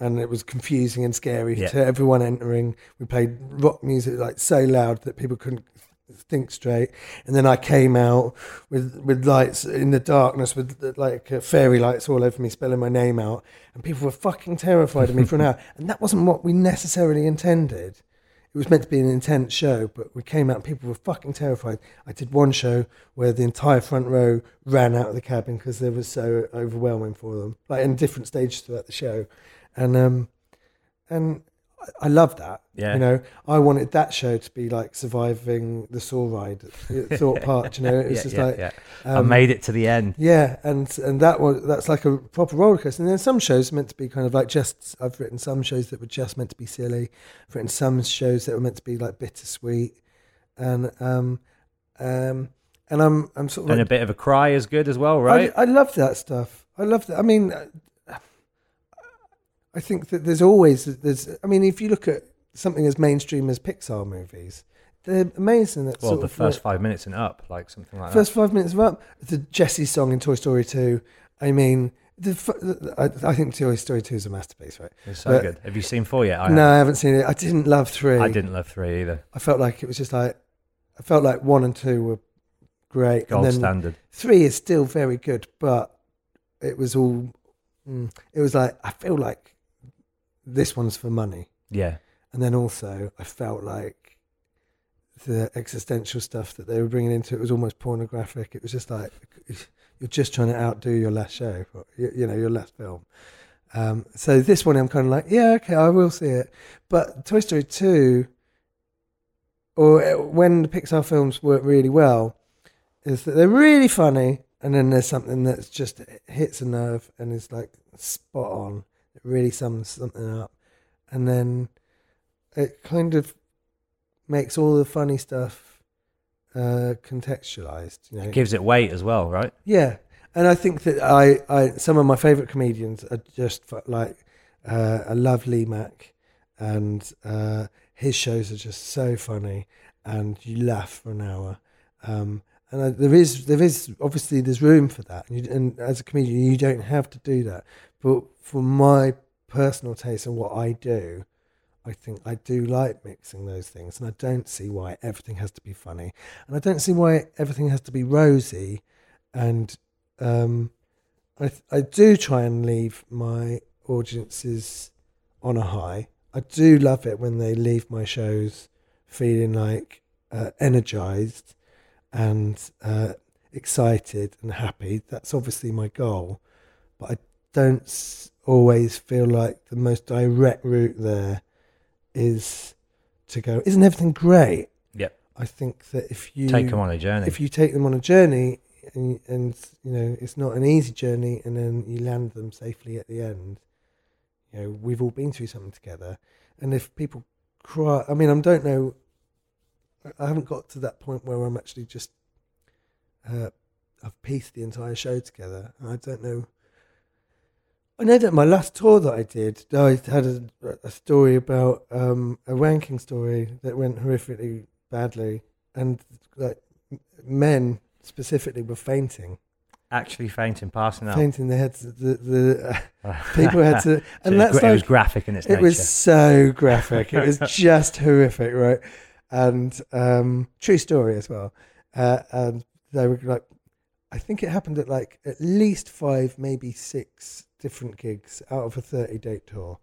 and it was confusing and scary Yeah. to everyone entering. We played rock music like so loud that people couldn't think straight, and then I came out with with lights in the darkness with like uh, fairy lights all over me, spelling my name out, and people were fucking terrified of me for an hour, and that wasn't what we necessarily intended. It was meant to be an intense show, but we came out and people were fucking terrified. I did one show where the entire front row ran out of the cabin because they was so overwhelming for them, like in different stages throughout the show, and um, and I- I love that. Yeah. You know, I wanted that show to be like surviving the saw ride at Thorpe Park. You know, it was yeah, just yeah, like yeah. I um, made it to the end. yeah, and and that was that's like a proper roller coaster. And then some shows meant to be kind of like just. I've written some shows that were just meant to be silly. I've written some shows that were meant to be like bittersweet, and um, um, and I'm I'm sort of And a bit of a cry is good as well, right? I, I love that stuff. I love that. I mean, I think that there's always there's. I mean, if you look at something as mainstream as Pixar movies, they're amazing. That well, the first like, five minutes and up, like something like First five minutes of up. The Jesse song in Toy Story 2. I mean, the, I, I think Toy Story 2 is a masterpiece, right? It's so but- good. Have you seen four yet? I no, haven't. I haven't seen it. I didn't love 3. I didn't love three either. I felt like it was just like, I felt like 1 and 2 were great. Gold and then standard. 3 is still very good, but it was all, mm, it was like, I feel like this one's for money. Yeah. And then also, I felt like the existential stuff that they were bringing into it was almost pornographic. It was just like you're just trying to outdo your last show, or, you, you know, your last film. Um, so this one, I'm kind of like, yeah, okay, I will see it. But Toy Story two, or uh, when the Pixar films work really well, is that they're really funny, and then there's something that's just hits a nerve and is like spot on. It really sums something up, and then it kind of makes all the funny stuff uh, contextualized. You know, Gives it weight as well, right? yeah, and I think that I, I some of my favorite comedians are just like uh, I love Lee Mack, and uh, his shows are just so funny, and you laugh for an hour. Um, and I, there is there is obviously there's room for that, and, you, and as a comedian you don't have to do that. But for my personal taste and what I do, I think I do like mixing those things, and I don't see why everything has to be funny, and I don't see why everything has to be rosy, and um, I I do try and leave my audiences on a high. I do love it when they leave my shows feeling like uh, energized and uh, excited and happy. That's obviously my goal, but I don't always feel like the most direct route there is to go. Isn't everything great? Yeah. I think that if you Take them on a journey. if you take them on a journey and, and you know it's not an easy journey and then you land them safely at the end you know we've all been through something together and if people cry i mean i don't know i haven't got to that point where i'm actually just uh, i've pieced the entire show together i don't know I know that my last tour that I did, I had a, a story about um, a ranking story that went horrifically badly, and like men specifically were fainting, Actually fainting, passing out. fainting. They had to, the the uh, people had to, So and was that's it was like graphic in its it nature. was so graphic. It was just horrific, right? And um, true story as well. Uh, and they were like, I think it happened at like at least five, maybe six different gigs out of a thirty-date tour,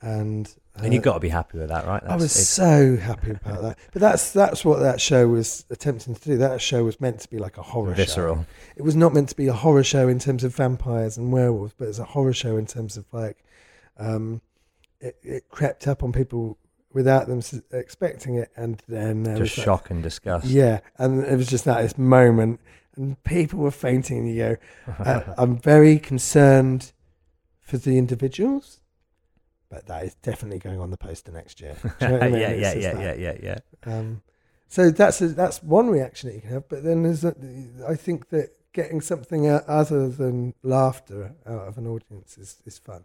and and you've uh, got to be happy with that, right? I was it's- so happy about that. But that's that's what that show was attempting to do. That show was meant to be like a horror show. visceral. It was not meant to be a horror show in terms of vampires and werewolves, but it's a horror show in terms of like um, it, it crept up on people without them expecting it, and then there Just was shock and disgust. Yeah, and it was just that this moment, and people were fainting. And you go, uh, I'm very concerned for the individuals. But that is definitely going on the poster next year. You know I mean? yeah, yeah, yeah, yeah, yeah, yeah. Um, so that's a, that's one reaction that you can have. But then there's, a, I think that getting something out other than laughter out of an audience is, is fun.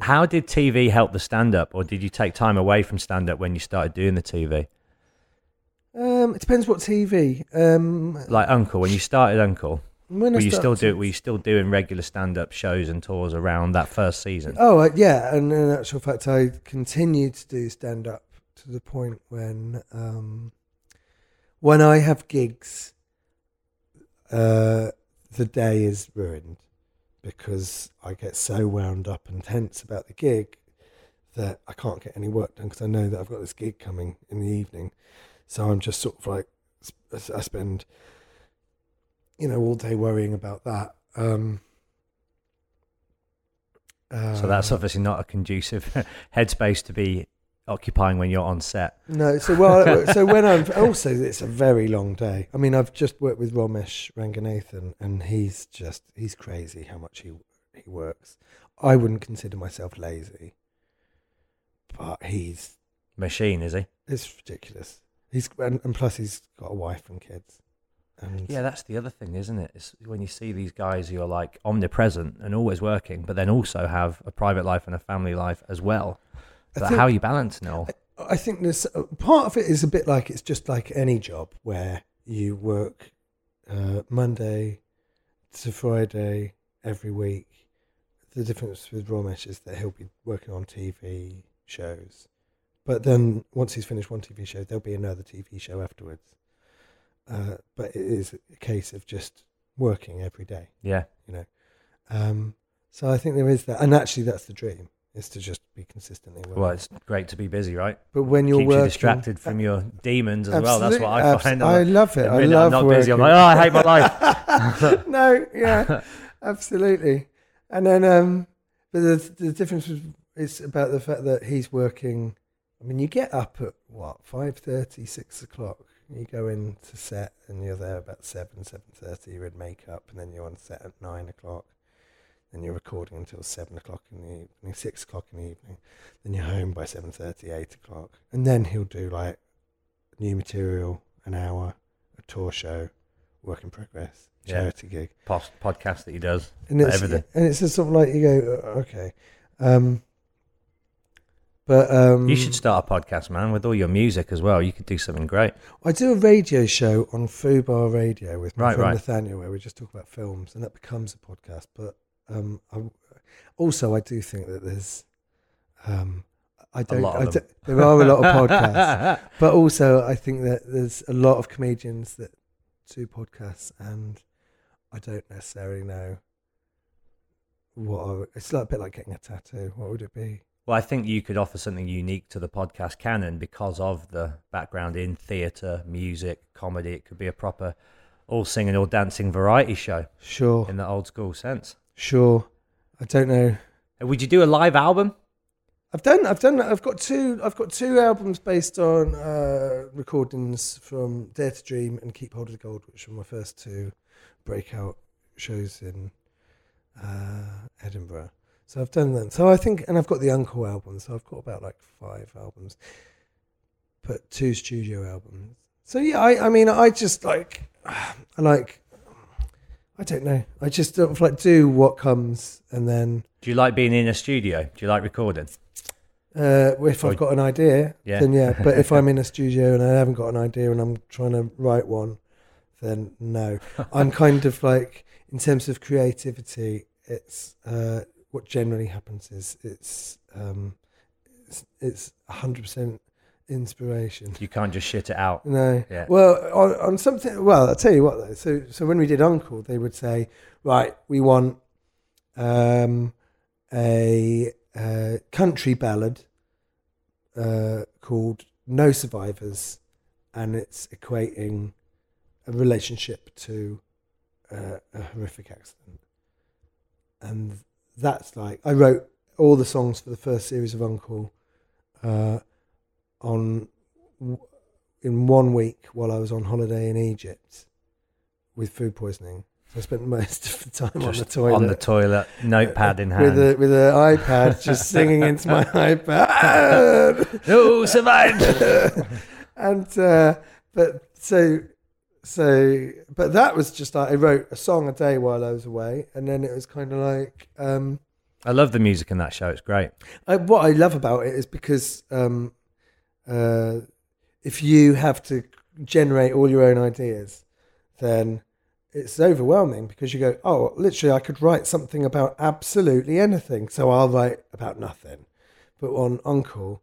How did TV help the stand up, or did you take time away from stand up when you started doing the TV? Um, it depends what TV. Um, Like Uncle, when you started Uncle, when I were you still do were you still doing regular stand up shows and tours around that first season? Oh uh, yeah, and in actual fact, I continued to do stand up to the point when um, when I have gigs, uh, the day is ruined because I get so wound up and tense about the gig that I can't get any work done because I know that I've got this gig coming in the evening. So I'm just sort of like I spend, you know, all day worrying about that. Um, so that's uh, obviously not a conducive headspace to be occupying when you're on set. No, so well, so when I'm also it's a very long day. I mean, I've just worked with Romesh Ranganathan, and he's just he's crazy how much he he works. I wouldn't consider myself lazy, but he's Machine, is he? it's ridiculous. He's and, and plus he's got a wife and kids. And Yeah, that's the other thing, isn't it? It's when you see these guys who are like omnipresent and always working, but then also have a private life and a family life as well. But think- how are you balancing it all? I think there's uh, part of it is a bit like it's just like any job where you work uh, Monday to Friday every week. The difference with Romesh is that he'll be working on TV shows, but then once he's finished one TV show, there'll be another TV show afterwards. Uh, but it is a case of just working every day, Yeah. you know. Um, so I think there is that, and actually that's the dream is to just be consistently working. Well, it's great to be busy, right? but when you're Keeps working, you distracted from your demons as well. That's what I Absolutely, find. I love it. I love I'm not busy. I'm like, oh, I hate my life. no, yeah, absolutely. And then, um, but the the difference is about the fact that he's working. I mean, you get up at what five thirty, six o'clock. You go into set and you're there about seven, seven thirty. You're in makeup, and then you're on set at nine o'clock. Then you're recording until seven o'clock in the evening, six o'clock in the evening. Then you're home by seven thirty, eight o'clock, and then he'll do like new material, an hour, a tour show, work in progress, Yeah. charity gig Post, podcast that he does. and it's everything. and it's just sort of like you go "Uh, okay um but um You should start a podcast, man, with all your music as well. You could do something great. I do a radio show on Fubar Radio with my Right, friend right. Nathaniel where we just talk about films and that becomes a podcast but um I, also I do think that there's um I don't, lot of I don't- there are a lot of podcasts but also I think that there's a lot of comedians that do podcasts and I don't necessarily know what I, it's like a bit like getting a tattoo what would it be Well, I think you could offer something unique to the podcast canon because of the background in theatre, music, comedy. It could be a proper all singing, all dancing variety show sure in the old school sense. Sure I don't know Uh, Would you do a live album? I've done. I've done. I've got two. I've got two albums based on uh, recordings from Dare to Dream and Keep Hold of the Gold, which were my first two breakout shows in uh, Edinburgh. So I've done them. So I think, and I've got the Uncle album. So I've got about like five albums, but two studio albums. So yeah, I. I mean, I just like. I like. I don't know. I just don't like do what comes and then. Do you like being in a studio? Do you like recording? Uh, if Or- I've got an idea, Yeah. then yeah. But if I'm in a studio and I haven't got an idea and I'm trying to write one, then no. I'm kind of like, in terms of creativity, it's uh, what generally happens is it's um, it's, it's 100% inspiration. You can't just shit it out. No. Yeah. Well, on, on something. Well, I'll tell you what. Though. So, so when we did Uncle, they would say, right, we want um, a, uh country ballad uh, called "No Survivors," and it's equating a relationship to uh, a horrific accident, and that's like I wrote all the songs for the first series of Uncle uh, on in one week while I was on holiday in Egypt with food poisoning. So I spent most of the time on the toilet. on the toilet, notepad in hand. with a with an iPad, just singing into my iPad. no, survived. and uh, but so so but that was just like I wrote a song a day while I was away, and then it was kind of like um, I love the music in that show. It's great. I, what I love about it is because um, uh, if you have to generate all your own ideas, then it's overwhelming because you go, oh, literally, I could write something about absolutely anything, so I'll write about nothing. But on Uncle,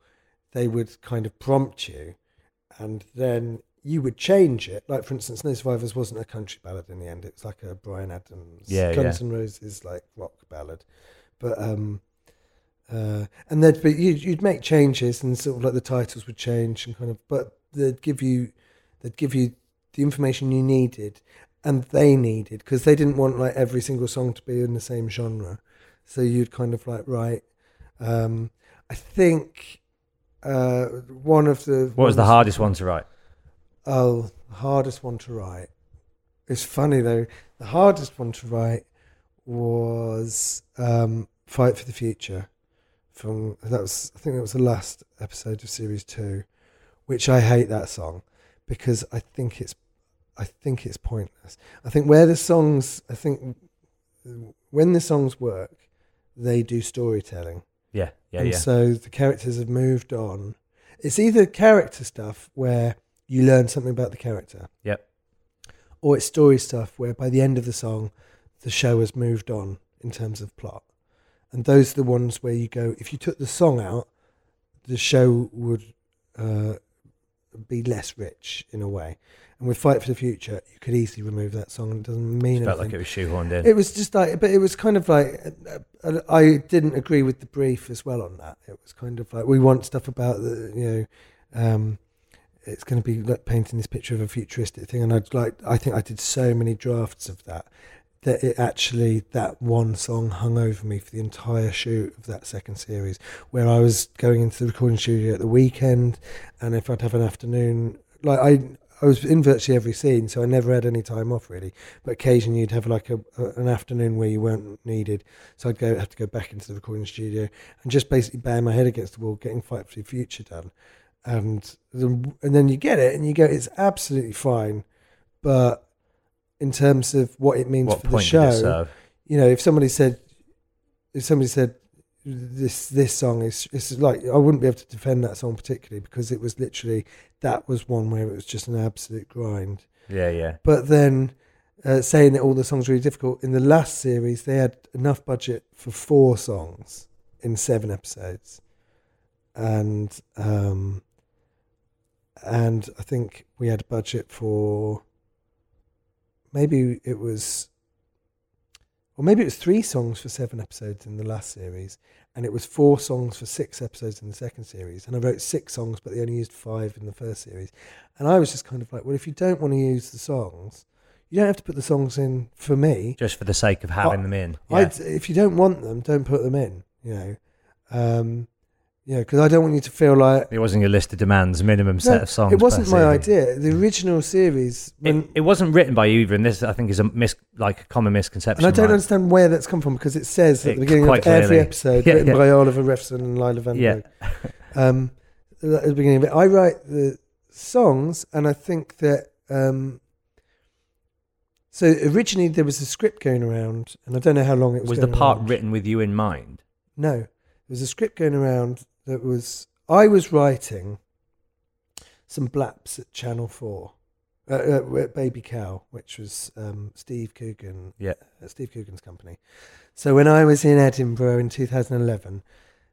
they would kind of prompt you, and then you would change it. Like, for instance, No Survivors wasn't a country ballad in the end; it was like a Bryan Adams, Yeah, Guns yeah. N' Roses like rock ballad. But um, uh, and they'd be you'd, you'd make changes, and sort of like the titles would change, and kind of, but they'd give you they'd give you the information you needed and they needed because they didn't want like every single song to be in the same genre. So you'd kind of like write. Um, I think uh, one of the What was the hardest one to write? Oh, the hardest one to write. It's funny though. The hardest one to write was um, "Fight for the Future." From that was, I think that was the last episode of series two, which I hate that song because I think it's, I think it's pointless. I think where the songs, I think when the songs work, they do storytelling. Yeah, yeah, and yeah. so the characters have moved on. It's either character stuff where you learn something about the character, Yep. or it's story stuff where by the end of the song, the show has moved on in terms of plot. And those are the ones where you go, if you took the song out, the show would uh, be less rich in a way. And with Fight for the Future, you could easily remove that song it doesn't mean It felt anything. like it was shoehorned in. It was just like, but it was kind of like, uh, uh, I didn't agree with the brief as well on that. It was kind of like, we want stuff about the, you know, um, it's going to be like painting this picture of a futuristic thing. And I'd like, I think I did so many drafts of that that it actually, that one song hung over me for the entire shoot of that second series, where I was going into the recording studio at the weekend. And if I'd have an afternoon, like I, I was in virtually every scene, so I never had any time off really. But occasionally you'd have like a, a an afternoon where you weren't needed, so I'd go have to go back into the recording studio and just basically bang my head against the wall, getting Fight for the Future done, and the, and then you get it and you go, it's absolutely fine, but in terms of what it means what for the show, you know, if somebody said, if somebody said this this song is it's like I wouldn't be able to defend that song particularly because it was literally that was one where it was just an absolute grind. Yeah, yeah. But then uh, saying that all the songs were really difficult in the last series, they had enough budget for four songs in seven episodes, and um, and I think we had a budget for maybe it was or maybe it was three songs for seven episodes in the last series, and it was four songs for six episodes in the second series. And I wrote six songs, but they only used five in the first series. And I was just kind of like, well, if you don't want to use the songs, you don't have to put the songs in for me. Just for the sake of having I- them in. Yeah. If you don't want them, don't put them in. You know, um, know, because I don't want you to feel like It wasn't your list of demands, minimum set of songs. It wasn't per my idea. The original series, when, It, it wasn't written by you either, and this I think is a mis like a common misconception. and I don't right? understand where that's come from because it says at It- the beginning quite of every clearly. episode, Yeah, written yeah. by Oliver Refson and Lila Van Yeah. um, at the beginning of it, I write the songs, and I think that. Um, so originally there was a script going around, and I don't know how long it was. Was the going part around. written with you in mind? No, there was a script going around that was I was writing some blaps at Channel Four, uh, uh, at Baby Cow, which was um, Steve Coogan, Yeah. uh, Steve Coogan's company. So when I was in Edinburgh in 2011,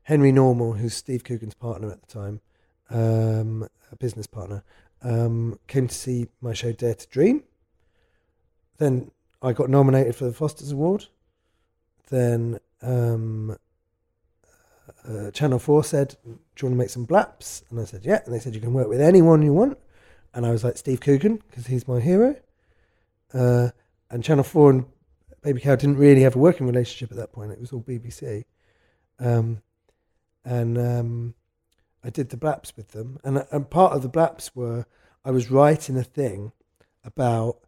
Henry Normal, who's Steve Coogan's partner at the time, um, a business partner, um, came to see my show Dare to Dream. Then I got nominated for the Fosters Award. Then um, uh, Channel 4 said, Do you want to make some blaps? And I said, Yeah. And they said, You can work with anyone you want. And I was like, Steve Coogan, because he's my hero. Uh, and Channel 4 and Baby Cow didn't really have a working relationship at that point. It was all BBC. Um, and um, I did the blaps with them. And, and part of the blaps were I was writing a thing about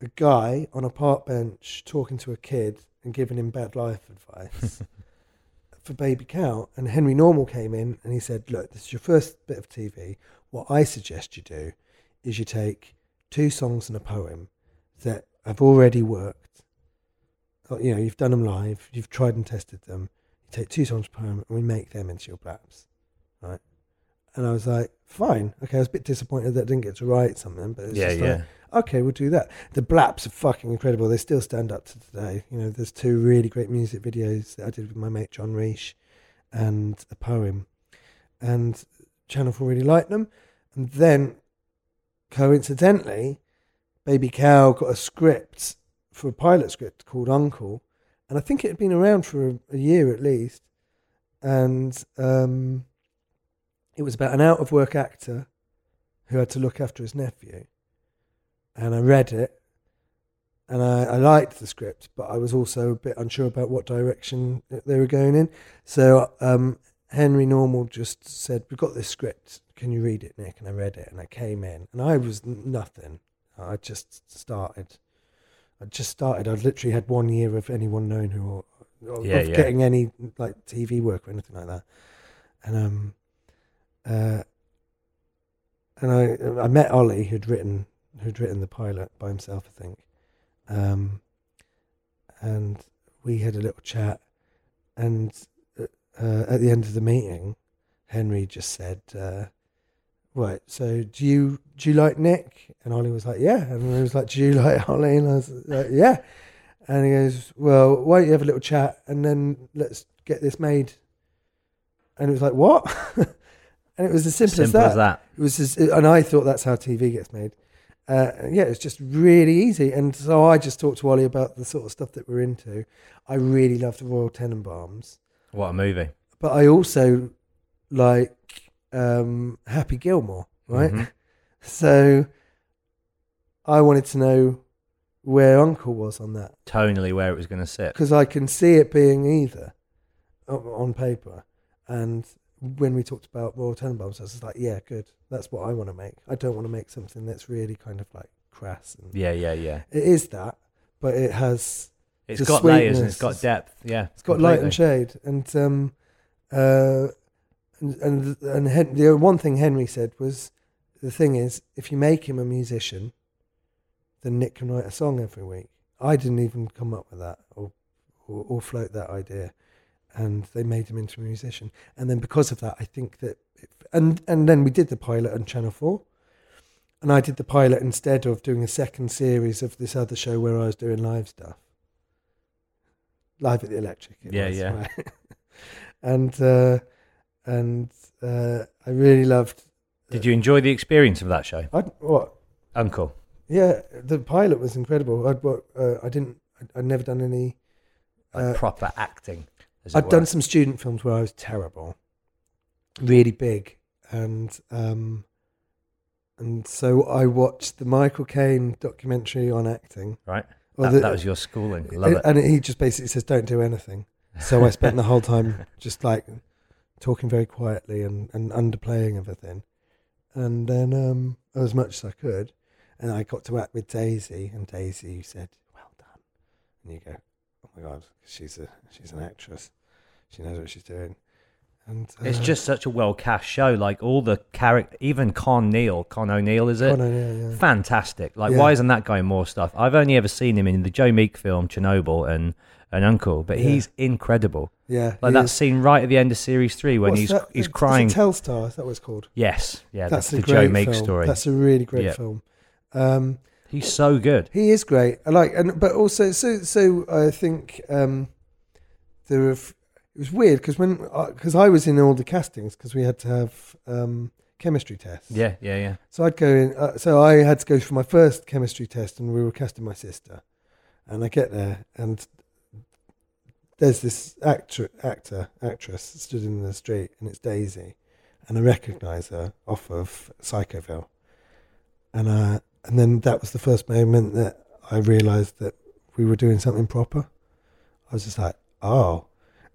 a guy on a park bench talking to a kid and giving him bad life advice for Baby Cow. And Henry Normal came in and he said, Look, this is your first bit of TV. What I suggest you do is you take two songs and a poem that have already worked. Uh, You know, you've done them live, you've tried and tested them. You take two songs poem and we make them into your blaps. And I was like, fine. Okay, I was a bit disappointed that I didn't get to write something, but it's Yeah, just yeah. like, okay, we'll do that. The blaps are fucking incredible. They still stand up to today. You know, there's two really great music videos that I did with my mate John Reish and a poem. And Channel 4 really liked them. And then, coincidentally, Baby Cow got a script for a pilot script called Uncle. And I think it had been around for a, a year at least. And um, it was about an out of work actor who had to look after his nephew. And I read it and I, I liked the script, but I was also a bit unsure about what direction they were going in. So um, Henry Normal just said, We've got this script. Can you read it, Nick? And I read it and I came in and I was nothing. I just started. I just started. I'd literally had one year of anyone knowing who, of Yeah, of yeah. getting any like TV work or anything like that. And um, uh, and I I met Ollie who'd written who'd written the pilot by himself, I think. Um, and we had a little chat, and uh, uh, at the end of the meeting, Henry just said, uh, "Right, so do you do you like Nick?" And Ollie was like, "Yeah," and he was like, "Do you like Ollie?" And I was like, "Yeah." And he goes, "Well, why don't you have a little chat and then let's get this made?" And it was like, "What?" and it was as simple, Simple as that. It was, just, and I thought that's how TV gets made. Uh, yeah, it's just really easy. And so I just talked to Ollie about the sort of stuff that we're into. I really love the Royal Tenenbaums, What a movie. but I also like um, Happy Gilmore, right? Mhm. So I wanted to know where Uncle was on that Tonally, where it was going to sit. because I can see it being either on paper. And when we talked about Royal Tenenbaums, I was like, yeah, good. That's what I want to make. I don't want to make something that's really kind of like crass. And Yeah, yeah, yeah. It is that, but it has It's got layers and it's got depth. Yeah, it's got light and shade. And um, uh, and and, and Hen- the one thing Henry said was, the thing is, if you make him a musician, then Nick can write a song every week. I didn't even come up with that or or, or float that idea, and they made him into a musician. And then because of that, I think that, it, and and then we did the pilot on Channel Four. And I did the pilot instead of doing a second series of this other show where I was doing live stuff. Live at the Electric. Yeah, was, yeah. right? and uh, and uh, I really loved. Did you enjoy the experience of that show, I what? Uncle? Yeah, the pilot was incredible. I'd uh, I didn't. I'd, I'd never done any. Like Uh, proper acting. It I'd were. done some student films where I was terrible, really big, and um, and so I watched the Michael Caine documentary on acting. right. That, the- that was your schooling. Love it. and he just basically says, "Don't do anything." So I spent the whole time just like talking very quietly and, and underplaying everything, and then um, as much as I could, and I got to act with Daisy, and Daisy said, "Well done," and you go, "Oh my god, she's a she's an actress, she knows what she's doing," and It's uh, just such a well cast show. Like all the character, even Con Neil, Con O'Neill, is it? Con O'Neill, yeah. Fantastic. Like, Yeah. why isn't that guy in more stuff? I've only ever seen him in the Joe Meek film Chernobyl and and Uncle, but Yeah. he's incredible. yeah, Like that is. scene right at the end of series three when What's he's that? he's Is crying. Telstar, is that what it's called? yes, yeah, That's that's, the Joe Meek film. story. That's a really great film. Um, he's so good. He is great. I like, and but also, so so I think um, there f- It was weird because when because I was in all the castings because we had to have um, chemistry tests. Yeah, yeah, yeah. So I'd go in. Uh, so I had to go for my first chemistry test, and we were casting my sister. And I get there, and there's this actor, actor, actress stood in the street, and it's Daisy, and I recognise her off of Psychoville, and uh, and then that was the first moment that I realised that we were doing something proper. I was just like, oh,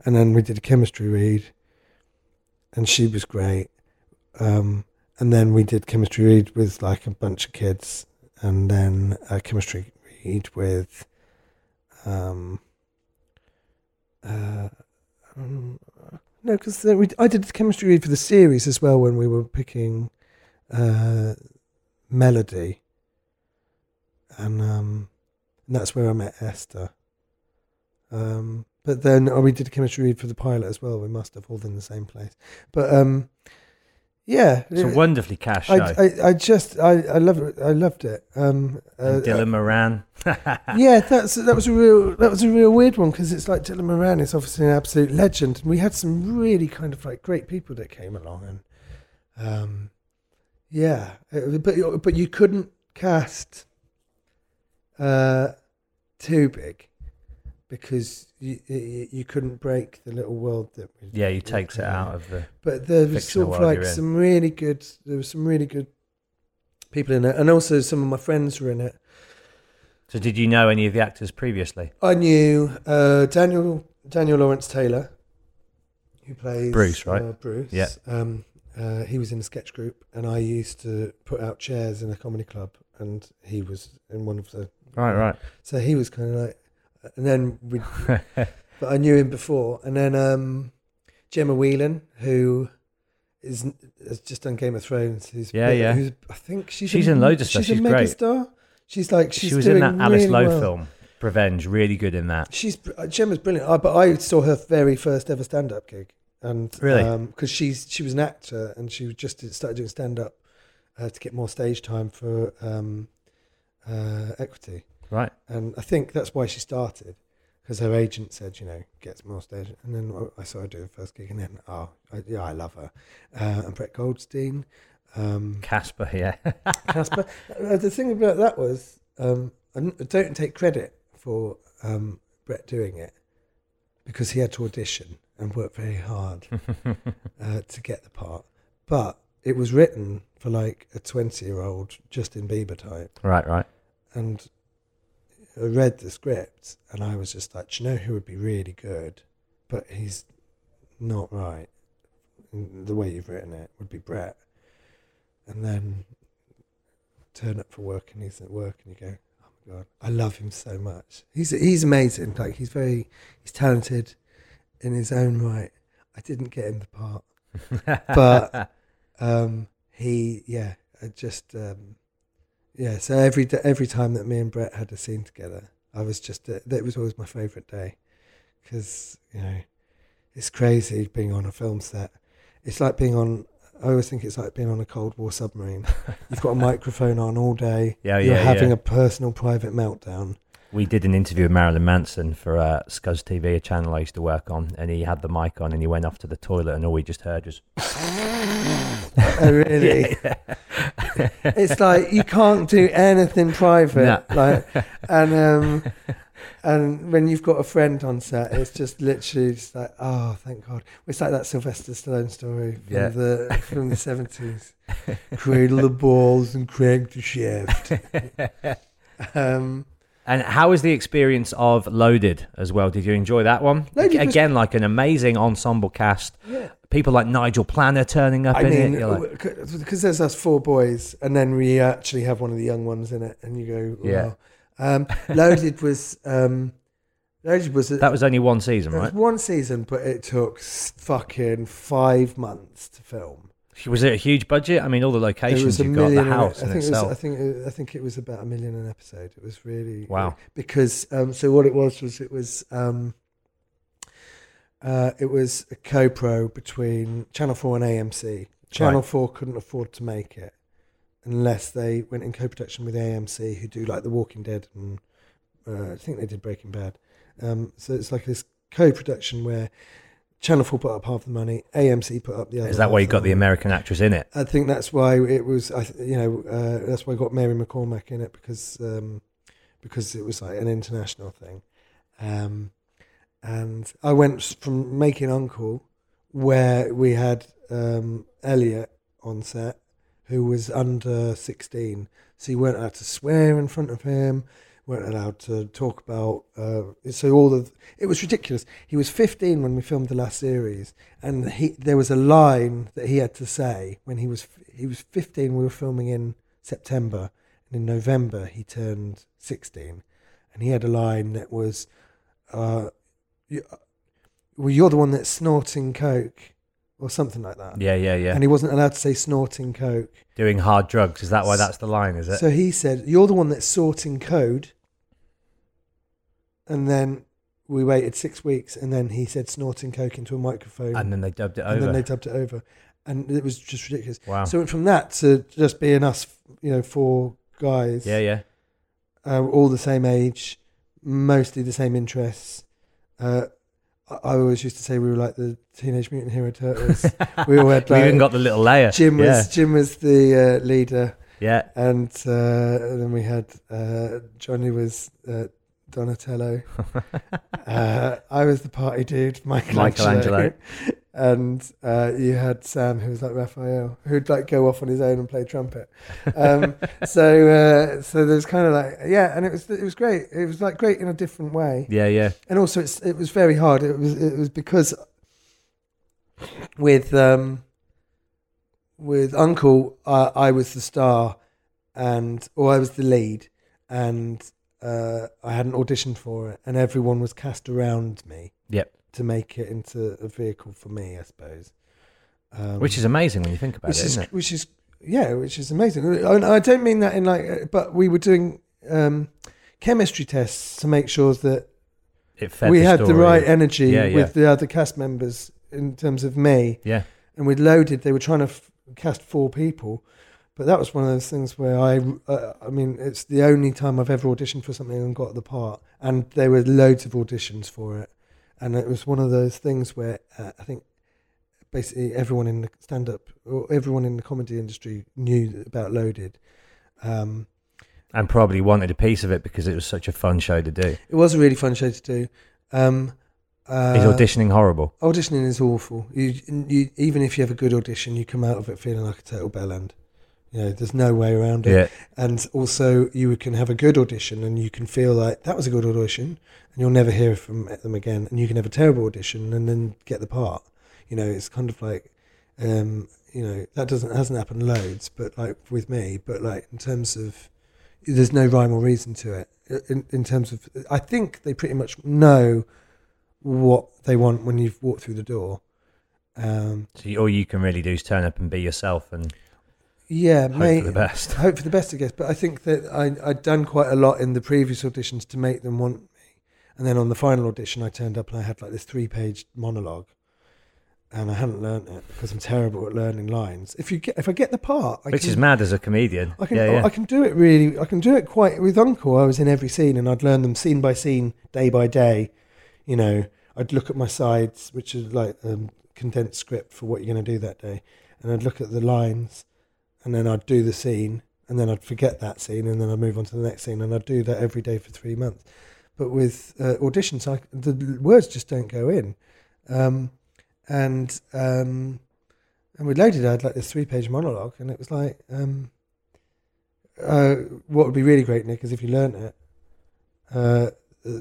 and then we did a chemistry read, and she was great. Um, and then we did chemistry read with like a bunch of kids, and then a chemistry read with, um, uh, no, because I did chemistry read for the series as well when we were picking uh, melody, and um, and that's where I met Esther. Um, but then oh, we did a chemistry read for the pilot as well. We must have all in the same place, but um, yeah, It's a wonderfully cast show. I, I, I just I, I love it. I loved it. Um, uh, Dylan Moran. yeah, that's that was a real that was a real weird one because it's like Dylan Moran is obviously an absolute legend, and we had some really kind of like great people that came along, and um, yeah, it- but but you couldn't cast uh, too big because you, you you couldn't break the little world that we yeah, he takes it out of the. But there was sort of like some really good. There were some really good people in it, and also some of my friends were in it. So, did you know any of the actors previously? I knew uh, Daniel Daniel Lawrence Taylor, who plays Bruce, right? Uh, Bruce. Yeah. Um, uh, he was in a sketch group, and I used to put out chairs in a comedy club, and he was in one of the. Right, right. So he was kind of like, and then we. but I knew him before, and then um, Gemma Whelan, who is has just done Game of Thrones. Who's Yeah, yeah. Who's, I think she's She's a, in loads of stuff. She's She's a great. megastar. She's like she's she was in doing that Alice really Lowe well. film, Prevenge. Really good in that. She's uh, Gemma's brilliant. I, but I saw her very first ever stand up gig, and Really? because she's she was an actor and she just started doing stand up uh, to get more stage time for um, uh, equity, Right. and I think that's why she started because her agent said you know gets more stage, and then I saw her do the first gig, and then oh I, yeah I love her, uh, and Brett Goldstein. Um, Casper. Yeah. Casper. Uh, the thing about that was, um, I don't take credit for um, Brett doing it because he had to audition and work very hard uh, to get the part. But it was written for like a 20 year old Justin Bieber type. right. Right. And I read the script and I was just like, "Do you know who would be really good? But he's not right. The way you've written it would be Brett. And then turn up for work and he's at work and you go, oh my God, I love him so much. He's, he's amazing. Like he's very, he's talented in his own right. I didn't get him the part, but um, he, yeah, I just, um, yeah. So every every time that me and Brett had a scene together, I was just uh, that was always my favourite day because you know it's crazy being on a film set. It's like being on. I always think it's like being on a Cold War submarine. You've got a microphone on all day. Yeah, You're yeah, having yeah. a personal private meltdown. We did an interview with Marilyn Manson for uh, Scuzz TV, a channel I used to work on, and he had the mic on and he went off to the toilet, and all we just heard was. Oh, really? it's like you can't do anything private. No. Like, and um, and when you've got a friend on set, it's just literally just like, oh, thank God. It's like that Sylvester Stallone story from Yeah. the from the seventies. Cradle the balls and crank the shaft. um, And how was the experience of Loaded as well? Did you enjoy that one? Loaded was- Again, like an amazing ensemble cast. yeah. People like Nigel Planer turning up I in mean, it. You're like, because there's us four boys, and then we actually have one of the young ones in it, and you go, Yeah. Um, Loaded was um, Loaded was a, that was only one season, It was right? one season, but it took fucking five months to film. Was it a huge budget? I mean, all the locations you've got, the house I in think it was. I think. I think it was about a million an episode. It was really Wow. Because um, so what it was was it was um, uh, it was a co-pro between Channel Four and AMC. Channel Right. Four couldn't afford to make it unless they went in co-production with AMC, who do like The Walking Dead and uh, I think they did Breaking Bad. Um, so it's like this co-production where Channel Four put up half the money, AMC put up the other. Is that why you got the. American actress in it? I think that's why it was. I you know uh, that's why I got Mary McCormack in it because um, because it was like an international thing, um, and I went from making Uncle, where we had um, Elliot on set, who was under sixteen, so you weren't allowed to swear in front of him, weren't allowed to talk about. Uh, so all the it was ridiculous. He was fifteen when we filmed the last series, and he there was a line that he had to say when he was he was 15 we were filming in September and in November he turned 16 and he had a line that was uh you, well you're the one that's snorting coke or something like that Yeah, yeah, yeah. and he wasn't allowed to say snorting coke Doing hard drugs. Is that why that's the line? Is it? so he said you're the one that's sorting code and then we waited six weeks and then he said snorting coke into a microphone and then they dubbed it over. and then they dubbed it over, and it was just ridiculous. Wow. So it went from that to just being us, you know, four guys, yeah, yeah. uh, all the same age, mostly the same interests. Uh, I, I always used to say we were like the Teenage Mutant Hero Turtles. we all had We like even got the little layer. Jim was. Jim was the uh, leader, yeah. and, uh, and then we had uh, Johnny was. Uh, Donatello. uh, I was the party dude, Michelangelo. Michelangelo. and uh, you had Sam, who was like Raphael, who'd like go off on his own and play trumpet. Um, so, uh, so there's kind of like, yeah, and it was it was great. It was like great in a different way, Yeah, yeah. and also it's it was very hard. It was it was because with um, with Uncle, uh, I was the star, and or I was the lead, and uh, I hadn't auditioned for it, and everyone was cast around me Yep. to make it into a vehicle for me, I suppose. Um, Which is amazing when you think about it, is isn't it? which is yeah, which is amazing. And I don't mean that in like, uh, but we were doing um, chemistry tests to make sure that we the had the right energy Yeah, yeah. with the other cast members in terms of me. Yeah. and we'd loaded. They were trying to f- cast four people, but that was one of those things where I, uh, I mean, it's the only time I've ever auditioned for something and got the part, and there were loads of auditions for it, and it was one of those things where uh, I think basically everyone in the stand-up or everyone in the comedy industry knew about Loaded. Um, And probably wanted a piece of it because it was such a fun show to do. it was a really fun show to do. Um, uh, Is auditioning horrible? Auditioning is awful. You, you, even if you have a good audition, you come out of it feeling like a total bell end. You know, there's no way around it. Yeah. And also, you can have a good audition, and you can feel like that was a good audition, and you'll never hear from them again. And you can have a terrible audition and then get the part. You know, it's kind of like, um, you know, that doesn't hasn't happened loads, but like with me, but like in terms of, there's no rhyme or reason to it. In, in terms of, I think they pretty much know what they want when you've walked through the door. Um, So all you can really do is turn up and be yourself and yeah, hope mate. for the best. Hope for the best, I guess. But I think that I, I'd done quite a lot in the previous auditions to make them want me. And then on the final audition, I turned up and I had like this three page monologue. And I hadn't learnt it because I'm terrible at learning lines. If you get, if I get the part, I Which can, is mad as a comedian. I can, yeah, yeah. I can do it really. I can do it quite with Uncle. I was in every scene, and I'd learn them scene by scene, day by day. You know, I'd look at my sides, which is like a condensed script for what you're going to do that day, and I'd look at the lines, and then I'd do the scene, and then I'd forget that scene, and then I'd move on to the next scene, and I'd do that every day for three months. But with uh, auditions, I, the words just don't go in. Um, and um, and with Loaded, I had like this three page monologue, and it was like, um, uh, what would be really great, Nick, is if you learnt it. Uh,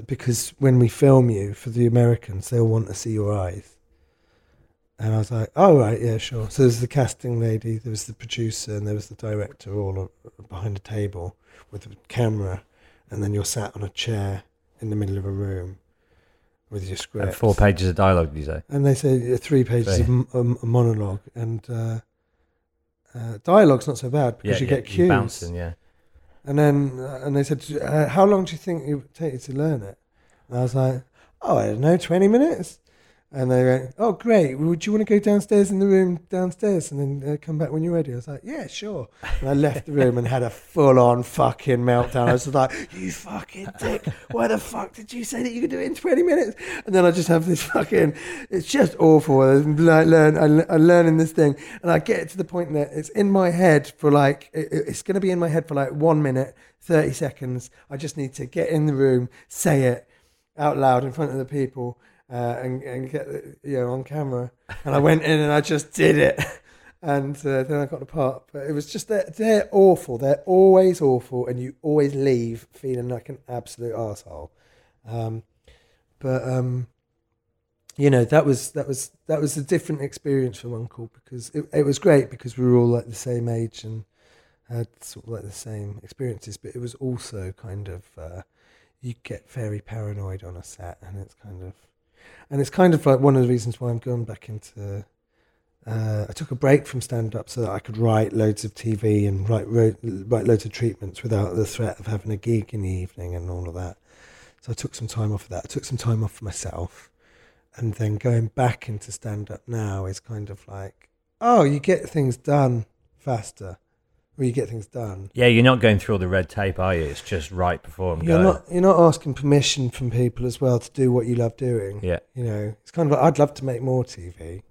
because when we film you for the Americans, they'll want to see your eyes. And I was like, oh, right, yeah, sure. So there's the casting lady, there was the producer, and there was the director all behind a table with a camera. And then you're sat on a chair in the middle of a room with your script. And four pages of dialogue, did you say? And they say three pages of m- um, monologue, and uh, uh, dialogue's not so bad because yeah, you yeah, get cues. bouncing, yeah. And then uh, and they said, uh, "How long do you think it would take you to learn it?" And I was like, "Oh, I don't know, twenty minutes." And they went, "Oh, great. Would you want to go downstairs in the room downstairs and then uh, come back when you're ready?" I was like, "Yeah, sure." And I left the room and had a full-on fucking meltdown. I was like, "You fucking dick! Why the fuck did you say that you could do it in twenty minutes?" And then I just have this fucking. It's just awful. I learn. I learn- learning this thing, and I get to the point that it's in my head for like it's going to be in my head for like one minute, thirty seconds. I just need to get in the room, say it out loud in front of the people uh, and, and get you know on camera. And I went in and I just did it, and uh, then I got the part. But it was just they're, they're awful. They're always awful, and you always leave feeling like an absolute asshole. Um, but um, you know that was that was that was a different experience from Uncle because it, it was great because we were all like the same age and had sort of like the same experiences. But it was also kind of uh, you get very paranoid on a set, and it's kind of and it's kind of like one of the reasons why I'm going back into. Uh, I took a break from stand up so that I could write loads of TV and write ro- write loads of treatments without the threat of having a gig in the evening and all of that. So I took some time off of that. I took some time off for myself, and then going back into stand up now is kind of like, oh, you get things done faster, or you get things done. Yeah, you're not going through all the red tape, are you? It's just right, perform, You're go. not you're not asking permission from people as well to do what you love doing. Yeah. You know, it's kind of like I'd love to make more TV.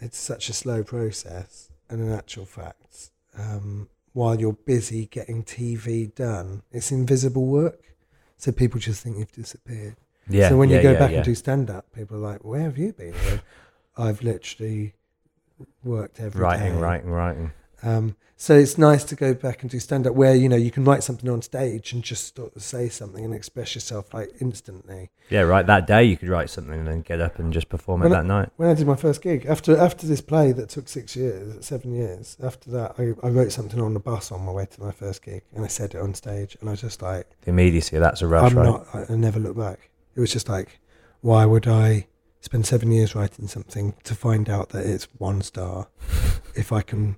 It's such a slow process, and in actual fact, um, while you're busy getting TV done, it's invisible work. So people just think you've disappeared. Yeah, So when yeah, you go yeah, back yeah. and do stand up, people are like, "Where have you been?" I've literally worked every writing, day." writing, writing. Um, so it's nice to go back and do stand up where you know you can write something on stage and just sort of say something and express yourself like instantly. Yeah, right. That day you could write something and then get up and just perform it that I, night. when I did my first gig after after this play that took six years, seven years. After that, I, I wrote something on the bus on my way to my first gig and I said it on stage and I was just like, The immediacy, that's a rush, I'm right? not. I, I never look back. It was just like, why would I spend seven years writing something to find out that it's one star. if I can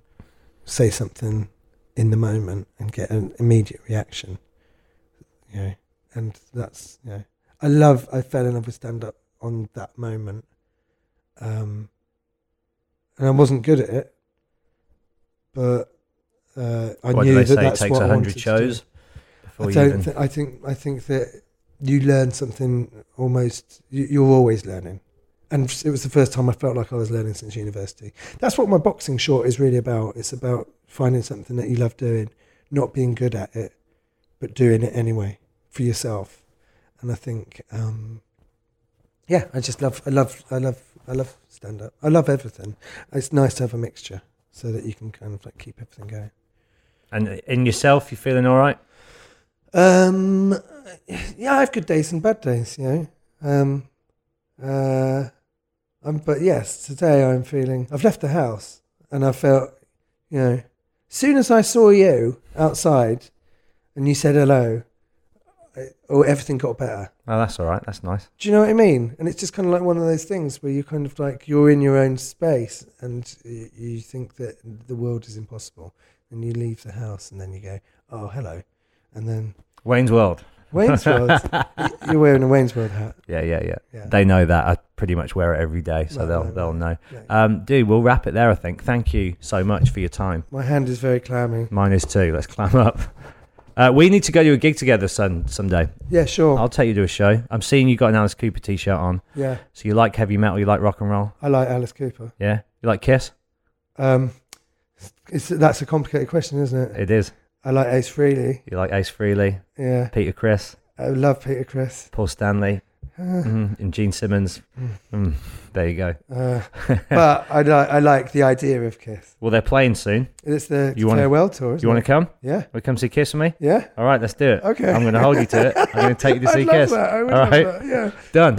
say something in the moment and get an immediate reaction, you know, and that's you know, I love. I fell in love with stand up on that moment, um, and I wasn't good at it, but uh, I What knew that that's takes what I wanted hundred to do. shows before I don't. Th- I think. I think that you learn something almost. You, you're always learning, and it was the first time I felt like I was learning since university. That's what my boxing short is really about. It's about finding something that you love doing, not being good at it, but doing it anyway for yourself. And I think, um, yeah, I just love. I love. I love. I love stand up. I love everything. It's nice to have a mixture so that you can kind of like keep everything going. And in yourself, you feeling all right? Um, yeah, I have good days and bad days, you know. Um, uh, um, but yes, today I'm feeling. I've left the house and I felt, you know, soon as I saw you outside and you said hello, I, oh, everything got better. Oh, that's all right. That's nice. Do you know what I mean? And it's just kind of like one of those things where you kind of like you're in your own space and you, you think that the world is impossible, and you leave the house and then you go, oh, hello, and then Wayne's World. Wayne's World. You're wearing a Wayne's World hat. Yeah, yeah, yeah, Yeah. They know that. I pretty much wear it every day, so No, they'll no, they'll no. know. Um, dude, we'll wrap it there. I think. Thank you so much for your time. My hand is very clammy. Mine is too. Let's clam up. Uh, we need to go to a gig together some someday. Yeah, sure. I'll take you to a show. I'm seeing you got an Alice Cooper t-shirt on. yeah, So you like heavy metal? You like rock and roll? I like Alice Cooper. Yeah. You like Kiss? Um, it's, that's a complicated question, isn't it? It is. I like Ace Frehley. You like Ace Frehley, Yeah, Peter Criss, I love Peter Criss. Paul Stanley, mhm, and Gene Simmons. Mm, there you go. Uh, but I like I like the idea of Kiss. Well, they're playing soon. It's the You wanna- farewell tour. You want to come? Yeah, We come see Kiss with me? yeah. All right, let's do it. Okay. I'm going to hold you to it. I'm going to take you to see Kiss. that. I would All love right. that. Yeah. Done.